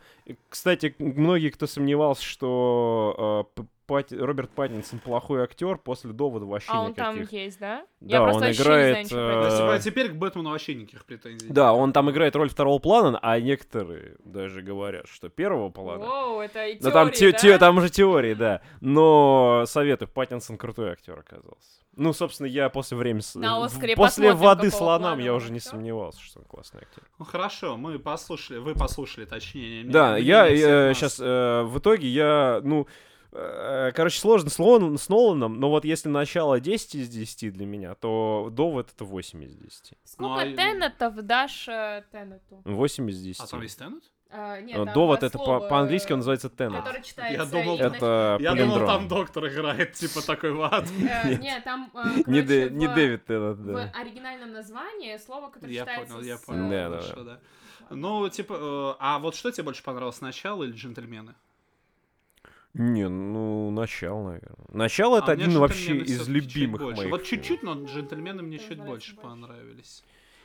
[SPEAKER 3] Кстати, многие, кто сомневался, что э, Пат- Роберт Паттинсон плохой актер, после довода вообще
[SPEAKER 4] А он там
[SPEAKER 3] никаких.
[SPEAKER 4] есть, да?
[SPEAKER 3] Да,
[SPEAKER 4] Я просто
[SPEAKER 3] он
[SPEAKER 4] вообще не
[SPEAKER 3] играет,
[SPEAKER 4] знаю
[SPEAKER 3] э,
[SPEAKER 5] а теперь к Бэтмену вообще никаких претензий.
[SPEAKER 3] Да, он там играет роль второго плана, а некоторые даже говорят, что первого плана.
[SPEAKER 4] Воу, это и
[SPEAKER 3] Ну там,
[SPEAKER 4] теории,
[SPEAKER 3] те- те-
[SPEAKER 4] да?
[SPEAKER 3] там уже теории, да. Но советую, Паттинсон крутой актер оказался. Ну, собственно, я после времени...
[SPEAKER 4] На Оскаре
[SPEAKER 3] После воды слонам я уже не
[SPEAKER 4] актер.
[SPEAKER 3] сомневался, что он классный актер.
[SPEAKER 5] Ну хорошо, мы послушали, вы послушали, точнее.
[SPEAKER 3] Да,
[SPEAKER 5] мнение
[SPEAKER 3] я
[SPEAKER 5] всех нас.
[SPEAKER 3] сейчас в итоге я, ну, э, короче, сложно с, Лон- с Ноланом, но вот если начало 10 из 10 для меня, то довод это 8 из 10.
[SPEAKER 4] Сколько
[SPEAKER 5] Ну, а-
[SPEAKER 4] теннетов дашь э, теннету?
[SPEAKER 3] 8 из 10.
[SPEAKER 5] А там есть Теннет?
[SPEAKER 4] А, нет,
[SPEAKER 3] Э,
[SPEAKER 4] там,
[SPEAKER 3] Довод
[SPEAKER 4] э,
[SPEAKER 3] это по-
[SPEAKER 4] слово,
[SPEAKER 3] по-английски он
[SPEAKER 4] э,
[SPEAKER 3] называется тенет.
[SPEAKER 4] Который читается...
[SPEAKER 5] думал,
[SPEAKER 4] именно-
[SPEAKER 3] Это
[SPEAKER 5] Я думал, там доктор играет, типа такой ват.
[SPEAKER 4] Э, Нет, там, э,
[SPEAKER 3] Не,
[SPEAKER 4] короче,
[SPEAKER 3] Дэ- не
[SPEAKER 4] в-
[SPEAKER 3] Дэвид Теннет,
[SPEAKER 4] В
[SPEAKER 3] да.
[SPEAKER 4] оригинальном названии слово, которое
[SPEAKER 5] Я
[SPEAKER 4] читается
[SPEAKER 5] понял, я понял.
[SPEAKER 4] э,
[SPEAKER 3] Да, да,
[SPEAKER 5] хорошо, да. Ну, типа, э, а вот что тебе больше понравилось, начало или джентльмены?
[SPEAKER 3] Не, ну, начало, наверное. Начало это
[SPEAKER 5] А мне
[SPEAKER 3] один вообще из
[SPEAKER 5] чуть
[SPEAKER 3] любимых
[SPEAKER 5] больше.
[SPEAKER 3] моих.
[SPEAKER 5] Вот чуть-чуть, но джентльмены мне чуть больше понравились.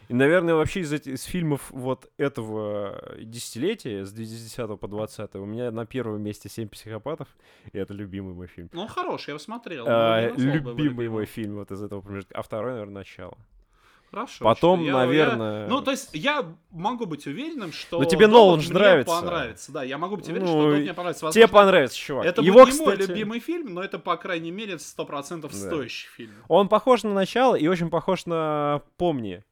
[SPEAKER 3] И, наверное, вообще из, этих, из фильмов вот этого десятилетия, с 2010 по 20 у меня на первом месте «Семь психопатов», и это любимый мой фильм.
[SPEAKER 5] Ну, он хороший, я его смотрел.
[SPEAKER 3] А,
[SPEAKER 5] его
[SPEAKER 3] любимый
[SPEAKER 5] любимым.
[SPEAKER 3] мой фильм вот из этого промежутка. А второй, наверное, «Начало».
[SPEAKER 5] Хорошо.
[SPEAKER 3] Потом,
[SPEAKER 5] я-
[SPEAKER 3] наверное-
[SPEAKER 5] я- Ну, то есть, я могу быть уверенным, что...
[SPEAKER 3] Но тебе Нолан же нравится.
[SPEAKER 5] понравится. Да, я могу быть уверен,
[SPEAKER 3] Ну,
[SPEAKER 5] что Довод мне понравится.
[SPEAKER 3] Тебе
[SPEAKER 5] Возможно,
[SPEAKER 3] понравится, чувак.
[SPEAKER 5] Это
[SPEAKER 3] Его,
[SPEAKER 5] будет не мой
[SPEAKER 3] кстати,
[SPEAKER 5] любимый фильм, но это, по крайней мере, 100%
[SPEAKER 3] Да.
[SPEAKER 5] стоящий фильм.
[SPEAKER 3] Он похож на начало и очень похож на «Помни»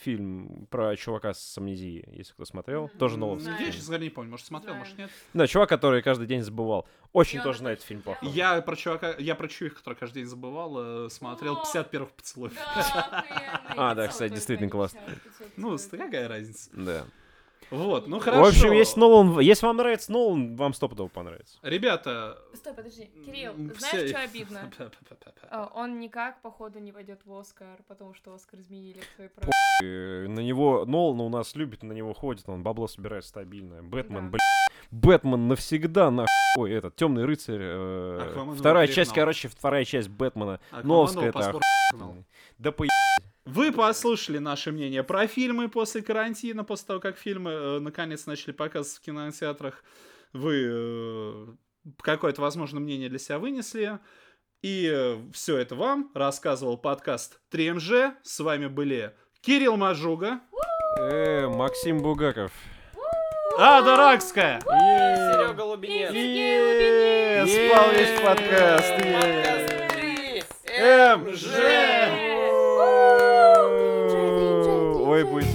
[SPEAKER 3] фильм про чувака с амнезией, если кто смотрел. Тоже Нолан.
[SPEAKER 5] М, Я, честно говоря, не помню. Может, смотрел, может, нет.
[SPEAKER 3] Да, чувак, который каждый день забывал. Очень тоже на
[SPEAKER 4] это
[SPEAKER 3] этот фильм похож.
[SPEAKER 5] Я про чувака, я про чувих, который каждый день забывал, э, смотрел
[SPEAKER 4] О!
[SPEAKER 5] 50 первых поцелуев.
[SPEAKER 3] А, да, кстати, действительно классно.
[SPEAKER 5] Ну, какая разница?
[SPEAKER 3] Да.
[SPEAKER 5] Вот, ну хорошо.
[SPEAKER 3] В общем, если Нолан... Если вам нравится Нолан, вам стопудово понравится.
[SPEAKER 5] Ребята...
[SPEAKER 4] Стой, подожди. Кирилл, знаешь,
[SPEAKER 5] все-
[SPEAKER 4] что обидно? А, Он никак, походу, не войдет в Оскар, потому что Оскар изменили свои права.
[SPEAKER 3] На него Нолан у нас любит, на него ходит, он бабло собирает стабильно. Бэтмен,
[SPEAKER 4] Да.
[SPEAKER 3] блин. Бэтмен навсегда, нахуй. Ой, этот, Темный рыцарь. э,
[SPEAKER 5] Аквамен
[SPEAKER 3] Вторая часть, короче, вторая часть Бэтмена.
[SPEAKER 5] Аквамен
[SPEAKER 3] Новская это. Да по
[SPEAKER 5] Вы послушали наше мнение про фильмы после карантина, после того, как фильмы э, наконец начали показываться в кинотеатрах. Вы э, какое-то, возможно, мнение для себя вынесли. И все это вам рассказывал подкаст 3МЖ. С вами были Кирилл Мажуга,
[SPEAKER 3] Э, Максим Бугаков.
[SPEAKER 5] Ада Ракская.
[SPEAKER 2] Серега Лубинец.
[SPEAKER 3] Спал весь подкаст.
[SPEAKER 2] Подкаст 3
[SPEAKER 3] МЖ. Oi, Buiu.